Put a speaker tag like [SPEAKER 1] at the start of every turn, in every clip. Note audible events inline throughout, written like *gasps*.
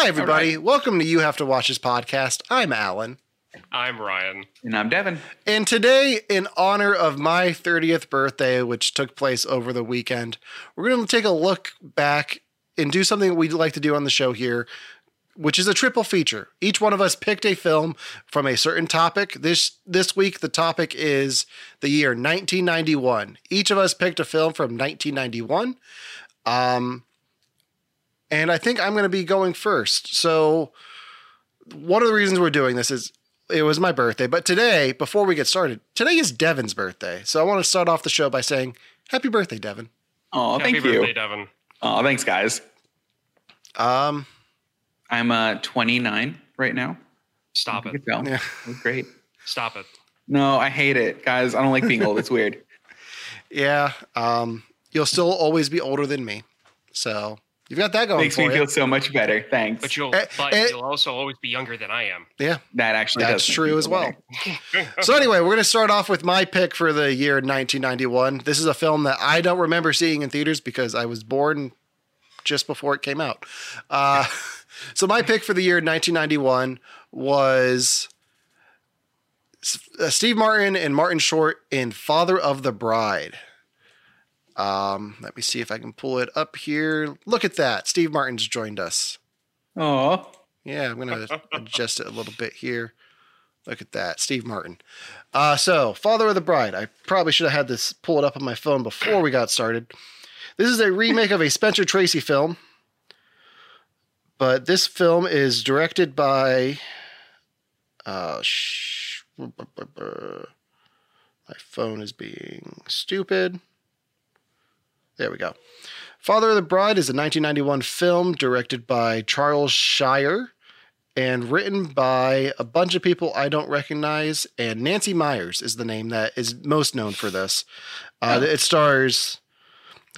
[SPEAKER 1] Hi, everybody. Welcome to You Have to Watch This podcast. I'm Allen.
[SPEAKER 2] I'm Ryan.
[SPEAKER 3] And I'm Devon.
[SPEAKER 1] And today, in honor of my 30th birthday, which took place over the weekend, we're going to take a look back and do something we'd like to do on the show here, which is a triple feature. Each one of us picked a film from a certain topic. This this week the topic is the year 1991. Each of us picked a film from 1991. Um and I think I'm going to be going first. So one of the reasons we're doing this is it was my birthday, but today, before we get started, today is Devon's birthday. So I want to start off the show by saying happy birthday, Devon.
[SPEAKER 3] Oh,
[SPEAKER 2] Happy
[SPEAKER 3] thank
[SPEAKER 2] birthday,
[SPEAKER 3] you.
[SPEAKER 2] Devon.
[SPEAKER 3] Oh, thanks, guys.
[SPEAKER 1] Um
[SPEAKER 3] I'm uh 29 right now.
[SPEAKER 2] Stop it.
[SPEAKER 1] Yeah.
[SPEAKER 3] That's great.
[SPEAKER 2] Stop it.
[SPEAKER 3] No, I hate it, guys. I don't like being old. It's weird. *laughs*
[SPEAKER 1] yeah, um you'll still always be older than me. So you've got that going
[SPEAKER 3] Makes
[SPEAKER 1] for
[SPEAKER 3] me
[SPEAKER 1] you.
[SPEAKER 3] feel so much better. Thanks.
[SPEAKER 2] But you'll
[SPEAKER 1] Eh,
[SPEAKER 2] but
[SPEAKER 1] eh.
[SPEAKER 2] you'll also always be younger than I am.
[SPEAKER 1] yeah.
[SPEAKER 3] that actually
[SPEAKER 1] That's
[SPEAKER 3] does make
[SPEAKER 1] true as well. So anyway, we're going to start off with my pick for the year 1991. This is a film that I don't remember seeing in theaters because I was born just before it came out. Uh, *laughs* so my pick for the year 1991 was uh, Steve Martin and Martin Short in Father of the Bride. Um, let me see if I can pull it up here. Look at that. Steve Martin's joined us.
[SPEAKER 3] Oh,
[SPEAKER 1] Yeah, I'm gonna *laughs* adjust it a little bit here. Look at that, Steve Martin. Uh, so, Father of the Bride. I probably should have had this pulled up on my phone before we got started. This is a remake of a Spencer Tracy film, but this film is directed by. Uh, sh- my phone is being stupid. There we go. Father of the Bride is a 1991 film directed by Charles Shyer and written by a bunch of people I don't recognize. And Nancy Meyers is the name that is most known for this. Uh,
[SPEAKER 3] Oh.
[SPEAKER 1] It stars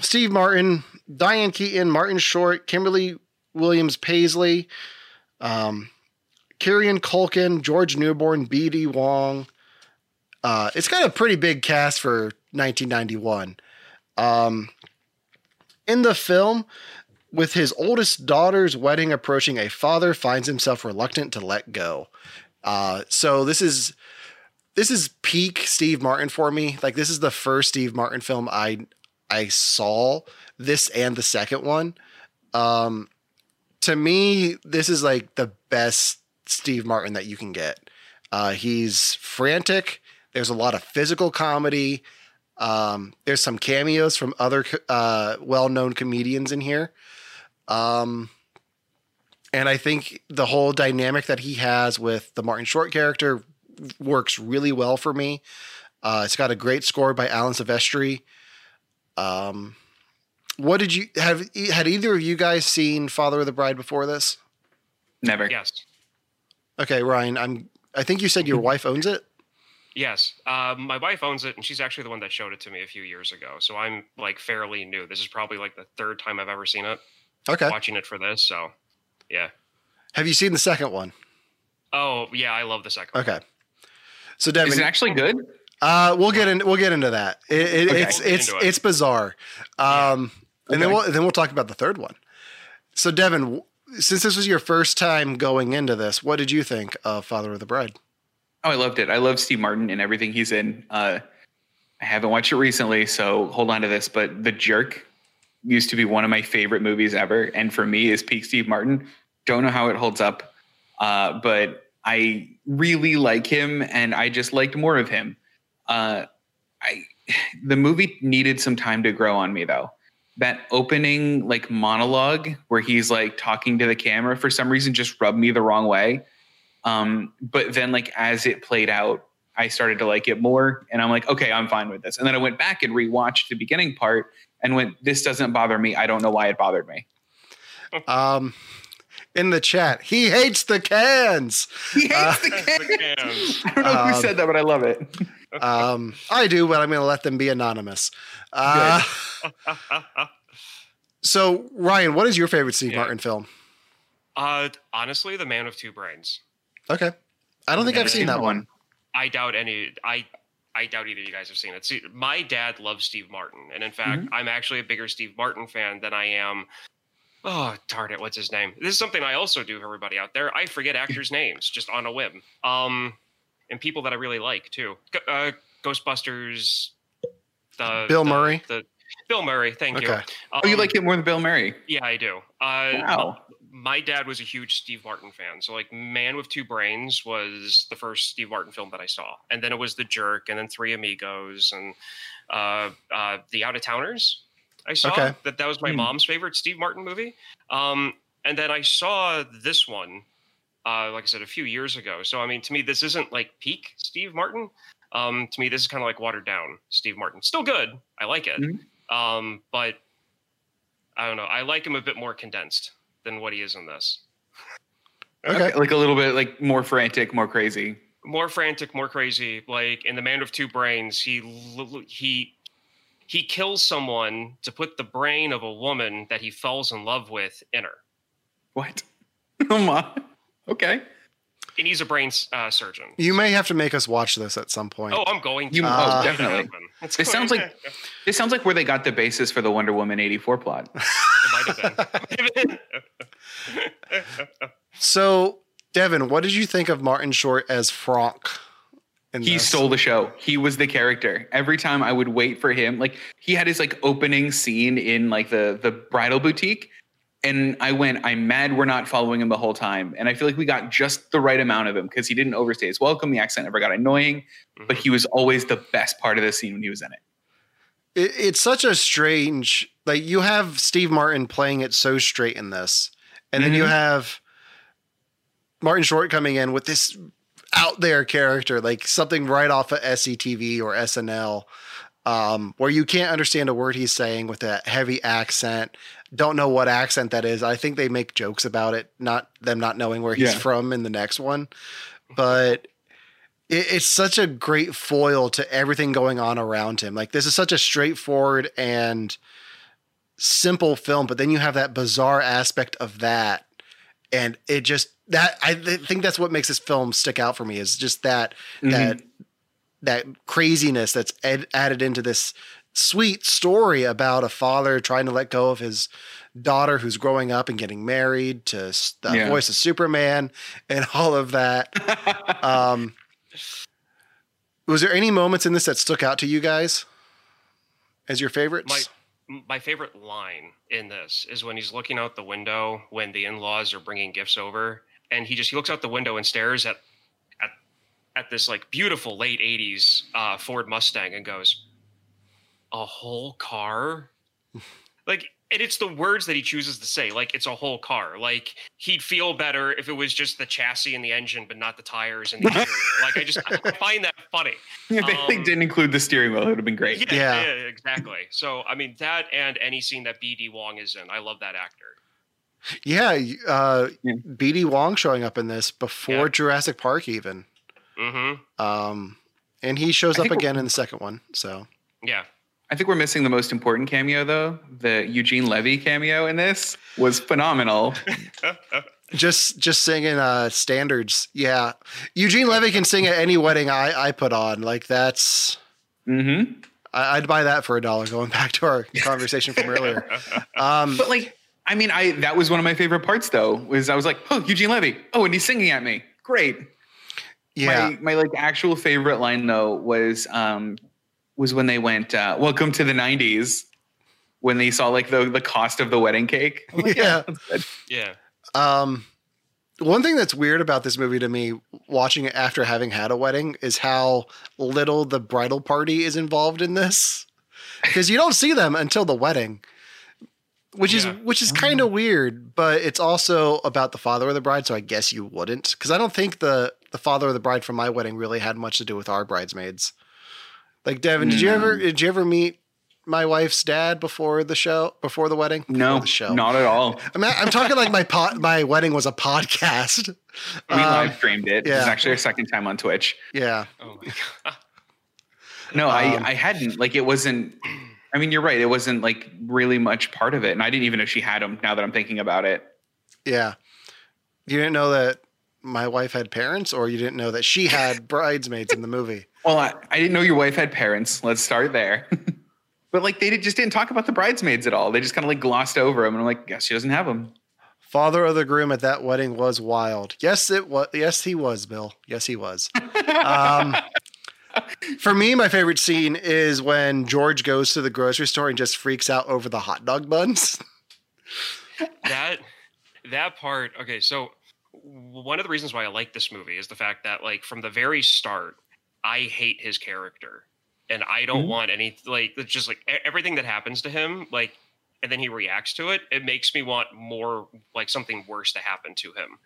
[SPEAKER 1] Steve Martin, Diane Keaton, Martin Short, Kimberly Williams Paisley, um, Kieran Culkin, George Newbern, B.D. Wong. Uh, it's got a pretty big cast for 1991. Um, in the film, with his oldest daughter's wedding approaching, a father finds himself reluctant to let go. Uh, so this is this is peak Steve Martin for me. Like this is the first Steve Martin film I I saw. This and the second one. Um, to me, this is like the best Steve Martin that you can get. Uh, he's frantic. There's a lot of physical comedy. Um, there's some cameos from other uh, well-known comedians in here. Um, and I think the whole dynamic that he has with the Martin Short character works really well for me. Uh, it's got a great score by Alan Silvestri. Um, what did you have? Had either of you guys seen Father of the Bride before this?
[SPEAKER 3] never.
[SPEAKER 2] Yes.
[SPEAKER 1] Okay, Ryan. I'm. I think you said your wife owns it.
[SPEAKER 2] Yes. Um, my wife owns it and she's actually the one that showed it to me a few years ago. So I'm like fairly new. This is probably like the third time I've ever seen it.
[SPEAKER 1] Okay.
[SPEAKER 2] Watching it for this. So yeah.
[SPEAKER 1] Have you seen the second one?
[SPEAKER 2] Oh yeah, I love the second one.
[SPEAKER 1] Okay. So Devon,
[SPEAKER 3] Is it actually good?
[SPEAKER 1] Uh, we'll get in. We'll get into that. It, it,
[SPEAKER 3] Okay.
[SPEAKER 1] It's it's
[SPEAKER 2] into it.
[SPEAKER 1] it's bizarre. Um, and then we'll then we'll talk about the third one. So Devon, since this was your first time going into this, what did you think of Father of the Bride?
[SPEAKER 3] Oh, I loved it. I love Steve Martin and everything he's in. Uh, I haven't watched it recently, so hold on to this. But The Jerk used to be one of my favorite movies ever, and for me is peak Steve Martin. Don't know how it holds up, uh, but I really like him, and I just liked more of him. Uh, I *sighs* the movie needed some time to grow on me though. That opening like monologue where he's like talking to the camera for some reason just rubbed me the wrong way. Um, but then like as it played out, I started to like it more, and I'm like, okay, I'm fine with this. And then I went back and rewatched the beginning part and went, this doesn't bother me. I don't know why it bothered me.
[SPEAKER 1] Um, in the chat, he hates the cans.
[SPEAKER 3] He hates
[SPEAKER 1] Uh,
[SPEAKER 3] the
[SPEAKER 2] The cans. *laughs*
[SPEAKER 3] I don't know who
[SPEAKER 1] Um,
[SPEAKER 3] said that, but I love it.
[SPEAKER 1] Um, I do, but I'm going to let them be anonymous. Uh, *laughs* so Ryan, what is your favorite Steve
[SPEAKER 2] Yeah.
[SPEAKER 1] Martin film?
[SPEAKER 2] uh, honestly, The Man with Two Brains.
[SPEAKER 1] Okay, I don't think I've seen that one.
[SPEAKER 2] I doubt any. I I doubt either of you guys have seen it. See, my dad loves Steve Martin, and in fact,
[SPEAKER 1] Mm-hmm.
[SPEAKER 2] I'm actually a bigger Steve Martin fan than I am oh darn it, what's his name? This is something I also do for everybody out there. I forget actors' *laughs* names just on a whim. Um, and people that I really like too. Go- Uh, Ghostbusters. The,
[SPEAKER 1] Bill
[SPEAKER 2] the-
[SPEAKER 1] Murray?
[SPEAKER 2] The Bill Murray. Thank you.
[SPEAKER 1] Okay.
[SPEAKER 3] Oh, you
[SPEAKER 2] Um,
[SPEAKER 3] like it more than Bill Murray?
[SPEAKER 2] Yeah, I do. Uh,
[SPEAKER 3] Wow.
[SPEAKER 2] My dad was a huge Steve Martin fan. So, like, Man with Two Brains was the first Steve Martin film that I saw. And then it was The Jerk, and then Three Amigos, and uh, uh, The Out of Towners. I saw
[SPEAKER 1] Okay.
[SPEAKER 2] that that was my
[SPEAKER 3] Hmm.
[SPEAKER 2] mom's favorite Steve Martin movie. Um, and then I saw this one, uh, like I said, a few years ago. So, I mean, to me, this isn't like peak Steve Martin. Um, to me, this is kind of like watered down Steve Martin. Still good. I like it.
[SPEAKER 3] Mhm.
[SPEAKER 2] Um, but I don't know. I like him a bit more condensed than what he is in this.
[SPEAKER 1] Okay.
[SPEAKER 3] Like a little bit like more frantic, more crazy.
[SPEAKER 2] More frantic, more crazy. Like in The Man with Two Brains, he l- he he kills someone to put the brain of a woman that he falls in love with in her.
[SPEAKER 3] What? *laughs* Oh my. Okay.
[SPEAKER 2] And he's a brain uh, surgeon.
[SPEAKER 1] You may have to make us watch this at some point.
[SPEAKER 2] Oh, I'm going to.
[SPEAKER 3] You-
[SPEAKER 1] oh,
[SPEAKER 2] It's
[SPEAKER 3] definitely.
[SPEAKER 2] It It's
[SPEAKER 3] This
[SPEAKER 2] going
[SPEAKER 3] sounds like- *laughs*
[SPEAKER 2] to-
[SPEAKER 3] This sounds like where they got the basis for the Wonder Woman 84 plot. *laughs*
[SPEAKER 2] it might have been. *laughs*
[SPEAKER 1] So, Devon, what did you think of Martin Short as Franck?
[SPEAKER 3] He
[SPEAKER 1] this?
[SPEAKER 3] stole the show. He was the character. Every time I would wait for him, like he had his like opening scene in like the the bridal boutique, and I went, I'm mad we're not following him the whole time. And I feel like we got just the right amount of him because he didn't overstay his welcome. The accent never got annoying, but he was always the best part of the scene when he was in it.
[SPEAKER 1] It, it's such a strange like you have Steve Martin playing it so straight in this, and then you
[SPEAKER 3] Mhm.
[SPEAKER 1] have Martin Short coming in with this out there character, like something right off of SCTV or SNL, um, where you can't understand a word he's saying with that heavy accent. Don't know what accent that is. I think they make jokes about it, not them not knowing where he's
[SPEAKER 3] Yeah.
[SPEAKER 1] from in the next one, but it, it's such a great foil to everything going on around him. Like this is such a straightforward and simple film, but then you have that bizarre aspect of that, and it just that I th- think that's what makes this film stick out for me is just that mm-hmm. that that craziness that's ed- added into this sweet story about a father trying to let go of his daughter who's growing up and getting married to the
[SPEAKER 3] Yeah.
[SPEAKER 1] voice of Superman and *laughs* all of that. Um, was there any moments in this that stuck out to you guys as your favorites?
[SPEAKER 2] My my favorite line in this is when he's looking out the window when the in-laws are bringing gifts over, and he just he looks out the window and stares at at at this like beautiful late '80s uh, Ford Mustang and goes, "A whole car." *laughs* like and it's the words that he chooses to say like it's a whole car like he'd feel better if it was just the chassis and the engine but not the tires and the *laughs* interior like i just i find that funny *laughs*
[SPEAKER 3] if they
[SPEAKER 2] Um,
[SPEAKER 3] didn't include the steering wheel, it would have been great.
[SPEAKER 2] yeah,
[SPEAKER 1] Yeah.
[SPEAKER 2] yeah, exactly. So I mean that and any scene that BD Wong is in, I love that actor.
[SPEAKER 1] Yeah, uh,
[SPEAKER 3] Yeah.
[SPEAKER 1] BD Wong showing up in this before
[SPEAKER 2] Yeah.
[SPEAKER 1] Jurassic Park, even.
[SPEAKER 2] Mm-hmm.
[SPEAKER 1] Um, and he shows
[SPEAKER 3] I
[SPEAKER 1] up again in the second one. So
[SPEAKER 2] Yeah.
[SPEAKER 3] I think we're missing the most important cameo though. The Eugene Levy cameo in this was phenomenal. *laughs*
[SPEAKER 1] just just singing uh, standards. Yeah, Eugene Levy can sing at any wedding I I put on. Like that's
[SPEAKER 3] Mm-hmm.
[SPEAKER 1] I, I'd buy that for a dollar. Going back to our conversation from earlier. *laughs* Um,
[SPEAKER 3] But like, I mean, I that was one of my favorite parts though. Was I was like, oh, Eugene Levy. Oh, and he's singing at me. Great.
[SPEAKER 1] yeah,
[SPEAKER 3] My, my like actual favorite line though was um was when they went uh, welcome to the 90s when they saw like the the cost of the wedding cake. *laughs* Like,
[SPEAKER 1] Yeah.
[SPEAKER 2] yeah.
[SPEAKER 1] Um, one thing that's weird about this movie to me, watching it after having had a wedding, is how little the bridal party is involved in this. Because you don't see them until the wedding, which
[SPEAKER 2] Yeah.
[SPEAKER 1] is which is kind of weird. But it's also about the father of the bride, so I guess you wouldn't. Because I don't think the the father of the bride from my wedding really had much to do with our bridesmaids. Like Devon, did you ever did you ever meet my wife's dad before the show before the wedding? Before
[SPEAKER 3] No,
[SPEAKER 1] the show.
[SPEAKER 3] not at all.
[SPEAKER 1] I'm, I'm talking like my pot, my wedding was a podcast.
[SPEAKER 3] We
[SPEAKER 1] Um,
[SPEAKER 3] live streamed it. It was actually our second time on Twitch.
[SPEAKER 1] Yeah.
[SPEAKER 2] Oh my god. *laughs*
[SPEAKER 3] No, I,
[SPEAKER 1] Um,
[SPEAKER 3] I hadn't. Like, it wasn't. I mean, you're right. It wasn't like really much part of it, and I didn't even know she had them. Now that I'm thinking about it,
[SPEAKER 1] Yeah. You didn't know that my wife had parents, or you didn't know that she had bridesmaids in the movie.
[SPEAKER 3] Well, I, I didn't know your wife had parents. Let's start there. *laughs* But like they did, just didn't talk about the bridesmaids at all. They just kind of like glossed over them, and I'm like, guess she doesn't have them.
[SPEAKER 1] Father of the groom at that wedding was wild. Yes, it was. Yes, he was, Bill. Yes, he was. Um, *laughs* for me, my favorite scene is when George goes to the grocery store and just freaks out over the hot dog buns. *laughs*
[SPEAKER 2] that that part okay so one of the reasons why i like this movie is the fact that like from the very start i hate his character. And i don't
[SPEAKER 3] Mhm.
[SPEAKER 2] want any like it's just like everything that happens to him like and then he reacts to it it makes me want more like something worse to happen to him.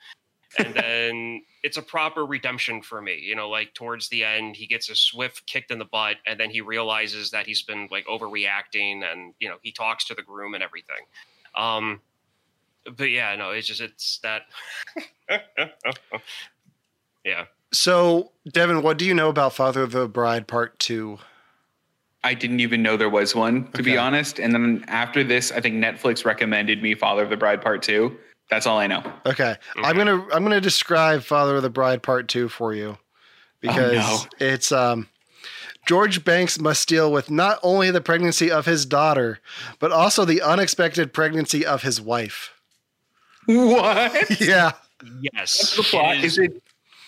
[SPEAKER 2] And *laughs* then it's a proper redemption for me you know like towards the end he gets a swift kicked in the butt and then he realizes that he's been like overreacting and you know he talks to the groom and everything. Um but yeah no it's just it's that *laughs* yeah
[SPEAKER 1] So, Devon, what do you know about Father of the Bride Part Two?
[SPEAKER 3] I didn't even know there was one, to be honest. And then after this, I think Netflix recommended me Father of the Bride Part Two. That's all I know.
[SPEAKER 1] Okay, I'm gonna I'm gonna describe Father of the Bride Part Two for you because
[SPEAKER 3] no.
[SPEAKER 1] it's um George Banks must deal with not only the pregnancy of his daughter, but also the unexpected pregnancy of his wife.
[SPEAKER 3] What? *laughs*
[SPEAKER 1] Yeah,
[SPEAKER 2] yes
[SPEAKER 3] That's the plot.
[SPEAKER 2] it
[SPEAKER 3] Is
[SPEAKER 2] is,
[SPEAKER 3] it?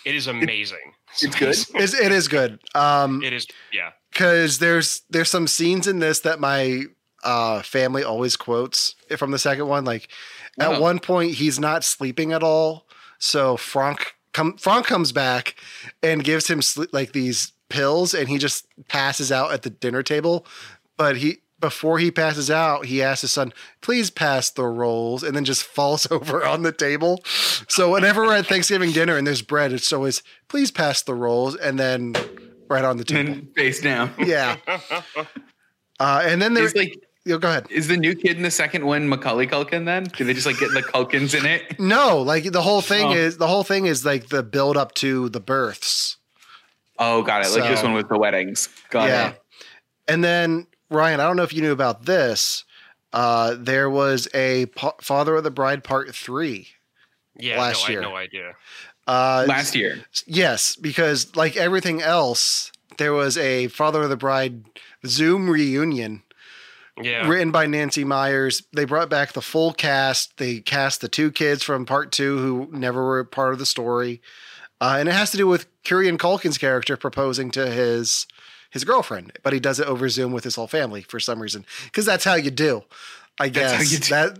[SPEAKER 2] It is amazing *laughs*
[SPEAKER 3] It's good? *laughs*
[SPEAKER 1] it's, it is good. Um,
[SPEAKER 2] it is yeah
[SPEAKER 1] because there's there's some scenes in this that my uh family always quotes from the second one. Like at
[SPEAKER 3] Wow.
[SPEAKER 1] one point, he's not sleeping at all, so Frank come Frank comes back and gives him sl- like these pills, and he just passes out at the dinner table. But he before he passes out, he asks his son, "Please pass the rolls," and then just *laughs* falls over on the table. So whenever we're at Thanksgiving dinner and there's bread, it's always, "Please pass the rolls," and then right on the table.
[SPEAKER 3] And face down. *laughs*
[SPEAKER 1] Yeah. *laughs* Uh, and then there's
[SPEAKER 3] like
[SPEAKER 1] yo, go ahead.
[SPEAKER 3] is the new kid in the second one Macaulay Culkin then? Do they just like get the Culkins in it?
[SPEAKER 1] No, like the whole thing
[SPEAKER 3] Oh.
[SPEAKER 1] is the whole thing is like the build up to the births.
[SPEAKER 3] Oh, got it. Like this one with the weddings. Got
[SPEAKER 1] yeah.
[SPEAKER 3] it.
[SPEAKER 1] And then Ryan, I don't know if you knew about this. Uh, there was a Pa- Father of the Bride Part Three.
[SPEAKER 2] yeah
[SPEAKER 1] Last
[SPEAKER 2] no,
[SPEAKER 1] year.
[SPEAKER 2] i had no idea
[SPEAKER 1] Uh,
[SPEAKER 3] Last year.
[SPEAKER 1] yes, because like everything else, there was a Father of the Bride Zoom reunion
[SPEAKER 2] yeah
[SPEAKER 1] written by Nancy Meyers. They brought back the full cast. They cast the two kids from part two who never were part of the story. Uh, and it has to do with Kieran Culkin's character proposing to his his girlfriend, but he does it over Zoom with his whole family for some reason. Because that's how you do. I
[SPEAKER 3] That's how
[SPEAKER 1] guess
[SPEAKER 3] you do.
[SPEAKER 1] that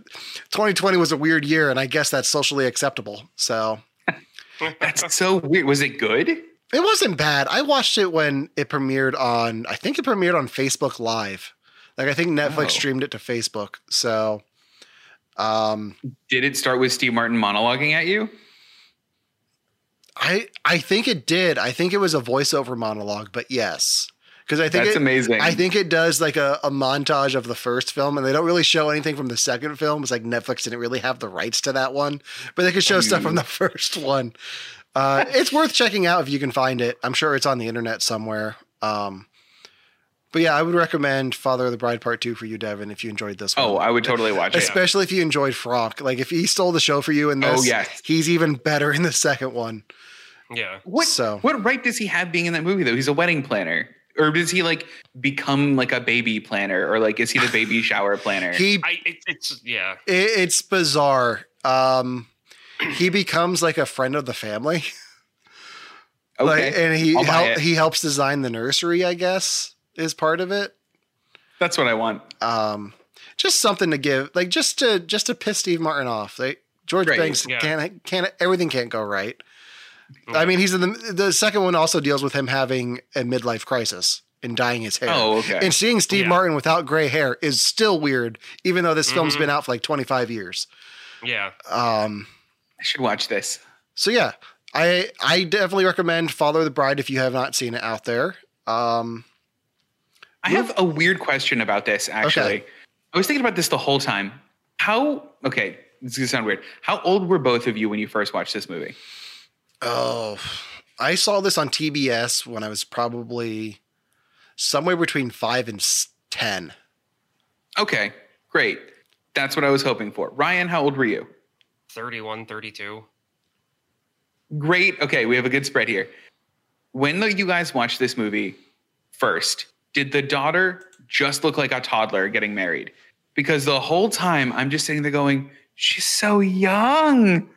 [SPEAKER 1] 2020 was a weird year, and I guess that's socially acceptable. So *laughs*
[SPEAKER 3] That's so weird. Was it good?
[SPEAKER 1] it wasn't bad. I watched it when it premiered on. I think it premiered on Facebook Live. Like I think Netflix
[SPEAKER 3] Oh.
[SPEAKER 1] streamed it to Facebook. So, um,
[SPEAKER 3] Did it start with Steve Martin monologuing at you?
[SPEAKER 1] I I think it did. I think it was a voiceover monologue, but yes, because I think
[SPEAKER 3] That's
[SPEAKER 1] it,
[SPEAKER 3] amazing.
[SPEAKER 1] I think it does like a, a montage of the first film, and they don't really show anything from the second film. It's like Netflix didn't really have the rights to that one, but they could show stuff from the first one. Uh, it's worth checking out if you can find it. I'm sure it's on the internet somewhere. Um, but yeah, I would recommend Father of the Bride Part Two for you, Devon, if you enjoyed this one.
[SPEAKER 3] oh, I would totally watch it.
[SPEAKER 1] Especially if you enjoyed Franck. Like if he stole the show for you in this,
[SPEAKER 3] Oh, yes.
[SPEAKER 1] he's even better in the second one.
[SPEAKER 2] yeah
[SPEAKER 3] What
[SPEAKER 1] So-
[SPEAKER 3] what right does he have being in that movie though? He's a wedding planner. Or does he like become like a baby planner? Or like is he the *laughs* baby shower planner?
[SPEAKER 1] He
[SPEAKER 2] i it, it's yeah
[SPEAKER 1] it, it's bizarre. Um, he becomes like a friend of the family, *laughs* like,
[SPEAKER 3] okay.
[SPEAKER 1] and he
[SPEAKER 3] I'll
[SPEAKER 1] hel- he helps design the nursery. I guess is part of it.
[SPEAKER 3] That's what I want.
[SPEAKER 1] Um, just something to give, like just to just to piss Steve Martin off. Like George
[SPEAKER 3] Right,
[SPEAKER 1] Banks
[SPEAKER 2] yeah.
[SPEAKER 1] can't can't everything can't go right. I mean, he's in the the second one also deals with him having a midlife crisis and dyeing his hair.
[SPEAKER 3] Oh, okay.
[SPEAKER 1] And seeing Steve
[SPEAKER 2] Yeah.
[SPEAKER 1] Martin without gray hair is still weird, even though this film's
[SPEAKER 2] Mhm.
[SPEAKER 1] been out for like 25 years.
[SPEAKER 2] yeah
[SPEAKER 1] Um,
[SPEAKER 3] I should watch this.
[SPEAKER 1] so yeah, I I definitely recommend Father of the Bride if you have not seen it out there. Um,
[SPEAKER 3] I have a weird question about this actually.
[SPEAKER 1] Okay.
[SPEAKER 3] I was thinking about this the whole time. How okay, this is gonna sound weird. How old were both of you when you first watched this movie?
[SPEAKER 1] Oh, I saw this on TBS when I was probably somewhere between five and ten.
[SPEAKER 3] Okay, great. That's what I was hoping for. Ryan, how old were you?
[SPEAKER 2] 31 32
[SPEAKER 3] Great. Okay, we have a good spread here. When the, you guys watched this movie first, did the daughter just look like a toddler getting married. Because the whole time I'm just sitting there going, she's so young.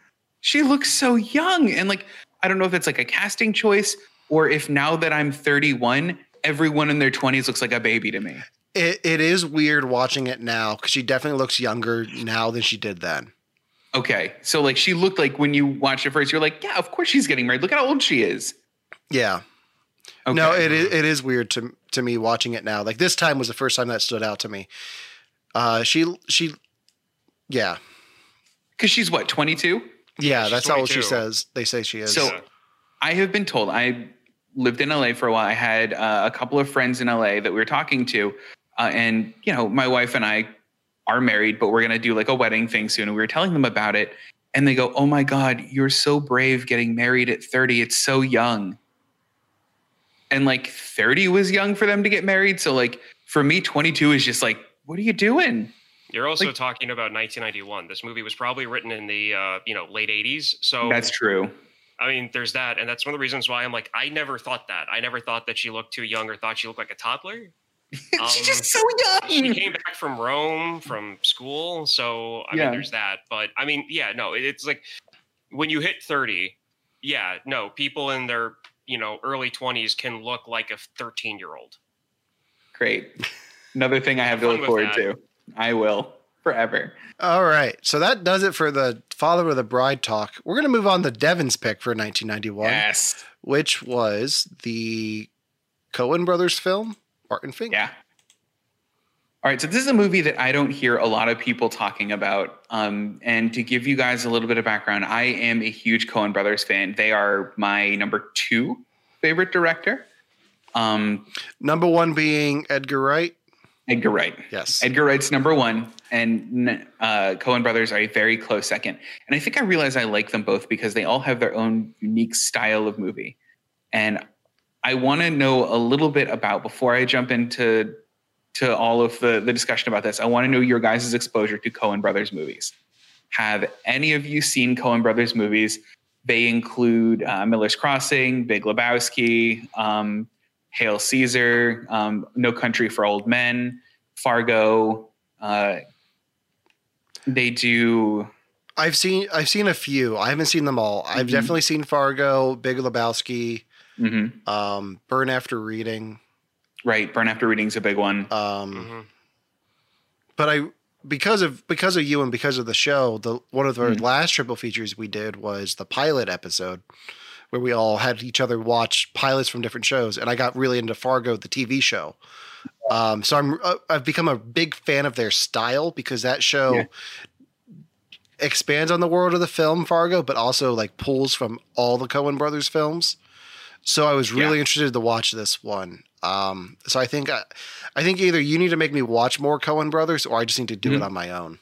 [SPEAKER 3] She looks so young. And like, I don't know if it's like a casting choice or if now that I'm 31, everyone in their 20s looks like a baby to me.
[SPEAKER 1] It, it is weird watching it now because she definitely looks younger now than she did then.
[SPEAKER 3] Okay. So like she looked like when you watched it first, you're like, yeah, of course she's getting married. Look at how old she is.
[SPEAKER 1] Yeah.
[SPEAKER 3] Okay.
[SPEAKER 1] No, it is, it is weird to to me watching it now. Like this time was the first time that stood out to me. Uh, she she, yeah,
[SPEAKER 3] Because she's what, 22?
[SPEAKER 1] Yeah.
[SPEAKER 2] she's
[SPEAKER 1] That's how old she says. They say she is.
[SPEAKER 3] So
[SPEAKER 2] Yeah.
[SPEAKER 3] I have been told I lived in LA for a while. I had uh, a couple of friends in LA that we were talking to, uh, and you know, my wife and I are married, but we're gonna do like a wedding thing soon. And we were telling them about it, and they go, "Oh my God, you're so brave getting married at 30. It's so young." And like 30 was young for them to get married. So like for me, 22 is just like, what are you doing?
[SPEAKER 2] You're also
[SPEAKER 3] Like-
[SPEAKER 2] talking about 1991. This movie was probably written in the uh, you know late 80s. So
[SPEAKER 3] That's true.
[SPEAKER 2] I mean, there's that, and that's one of the reasons why I'm like, I never thought that. I never thought that she looked too young or thought she looked like a toddler. *laughs* Um,
[SPEAKER 3] She's just so young.
[SPEAKER 2] She came back from Rome from school, so I
[SPEAKER 3] Yeah.
[SPEAKER 2] mean, there's that. But I mean, yeah, no, it- it's like when you hit 30, yeah, no, people in their you know early 20s can look like a 13 year old.
[SPEAKER 3] Great. Another thing I have to look forward
[SPEAKER 2] that.
[SPEAKER 3] to. I will forever.
[SPEAKER 1] all right. So that does it for the father of the bride talk. We're gonna move on to Devon's pick for 1991,
[SPEAKER 3] Yes.
[SPEAKER 1] which was the Coen brothers film, Barton Fink.
[SPEAKER 3] Yeah. All right. So this is a movie that I don't hear a lot of people talking about. Um, and to give you guys a little bit of background, I am a huge Coen Brothers fan. They are my number two favorite director. Um,
[SPEAKER 1] Number one being Edgar Wright.
[SPEAKER 3] Edgar Wright.
[SPEAKER 1] Yes.
[SPEAKER 3] Edgar Wright's number one, and uh, Coen Brothers are a very close second. And I think I realize I like them both because they all have their own unique style of movie. And I want to know a little bit about before I jump into to all of the the discussion about this. I want to know your guys' exposure to Coen Brothers movies. Have any of you seen Coen Brothers movies? They include uh, Miller's Crossing, Big Lebowski, um, Hail Caesar, um, No Country for Old Men, Fargo. Uh, they do.
[SPEAKER 1] I've seen I've seen a few. I haven't seen them all. I've
[SPEAKER 3] Mhm.
[SPEAKER 1] definitely seen Fargo, Big Lebowski,
[SPEAKER 3] mhm,
[SPEAKER 1] um, Burn After Reading.
[SPEAKER 3] Right, Burn After Reading's a big one.
[SPEAKER 1] Um,
[SPEAKER 2] Mhm.
[SPEAKER 1] but I because of because of you and because of the show, the one of the
[SPEAKER 3] Mm.
[SPEAKER 1] last triple features we did was the pilot episode where we all had each other watch pilots from different shows, and I got really into Fargo, the TV show. Um, so I'm uh, I've become a big fan of their style because that show
[SPEAKER 3] Yeah.
[SPEAKER 1] expands on the world of the film Fargo, but also like pulls from all the Coen Brothers films. So I was really
[SPEAKER 3] Yeah.
[SPEAKER 1] interested to watch this one. Um, so I think I, I think either you need to make me watch more Coen Brothers, or I just need to do it
[SPEAKER 3] Mhm.
[SPEAKER 1] on my own.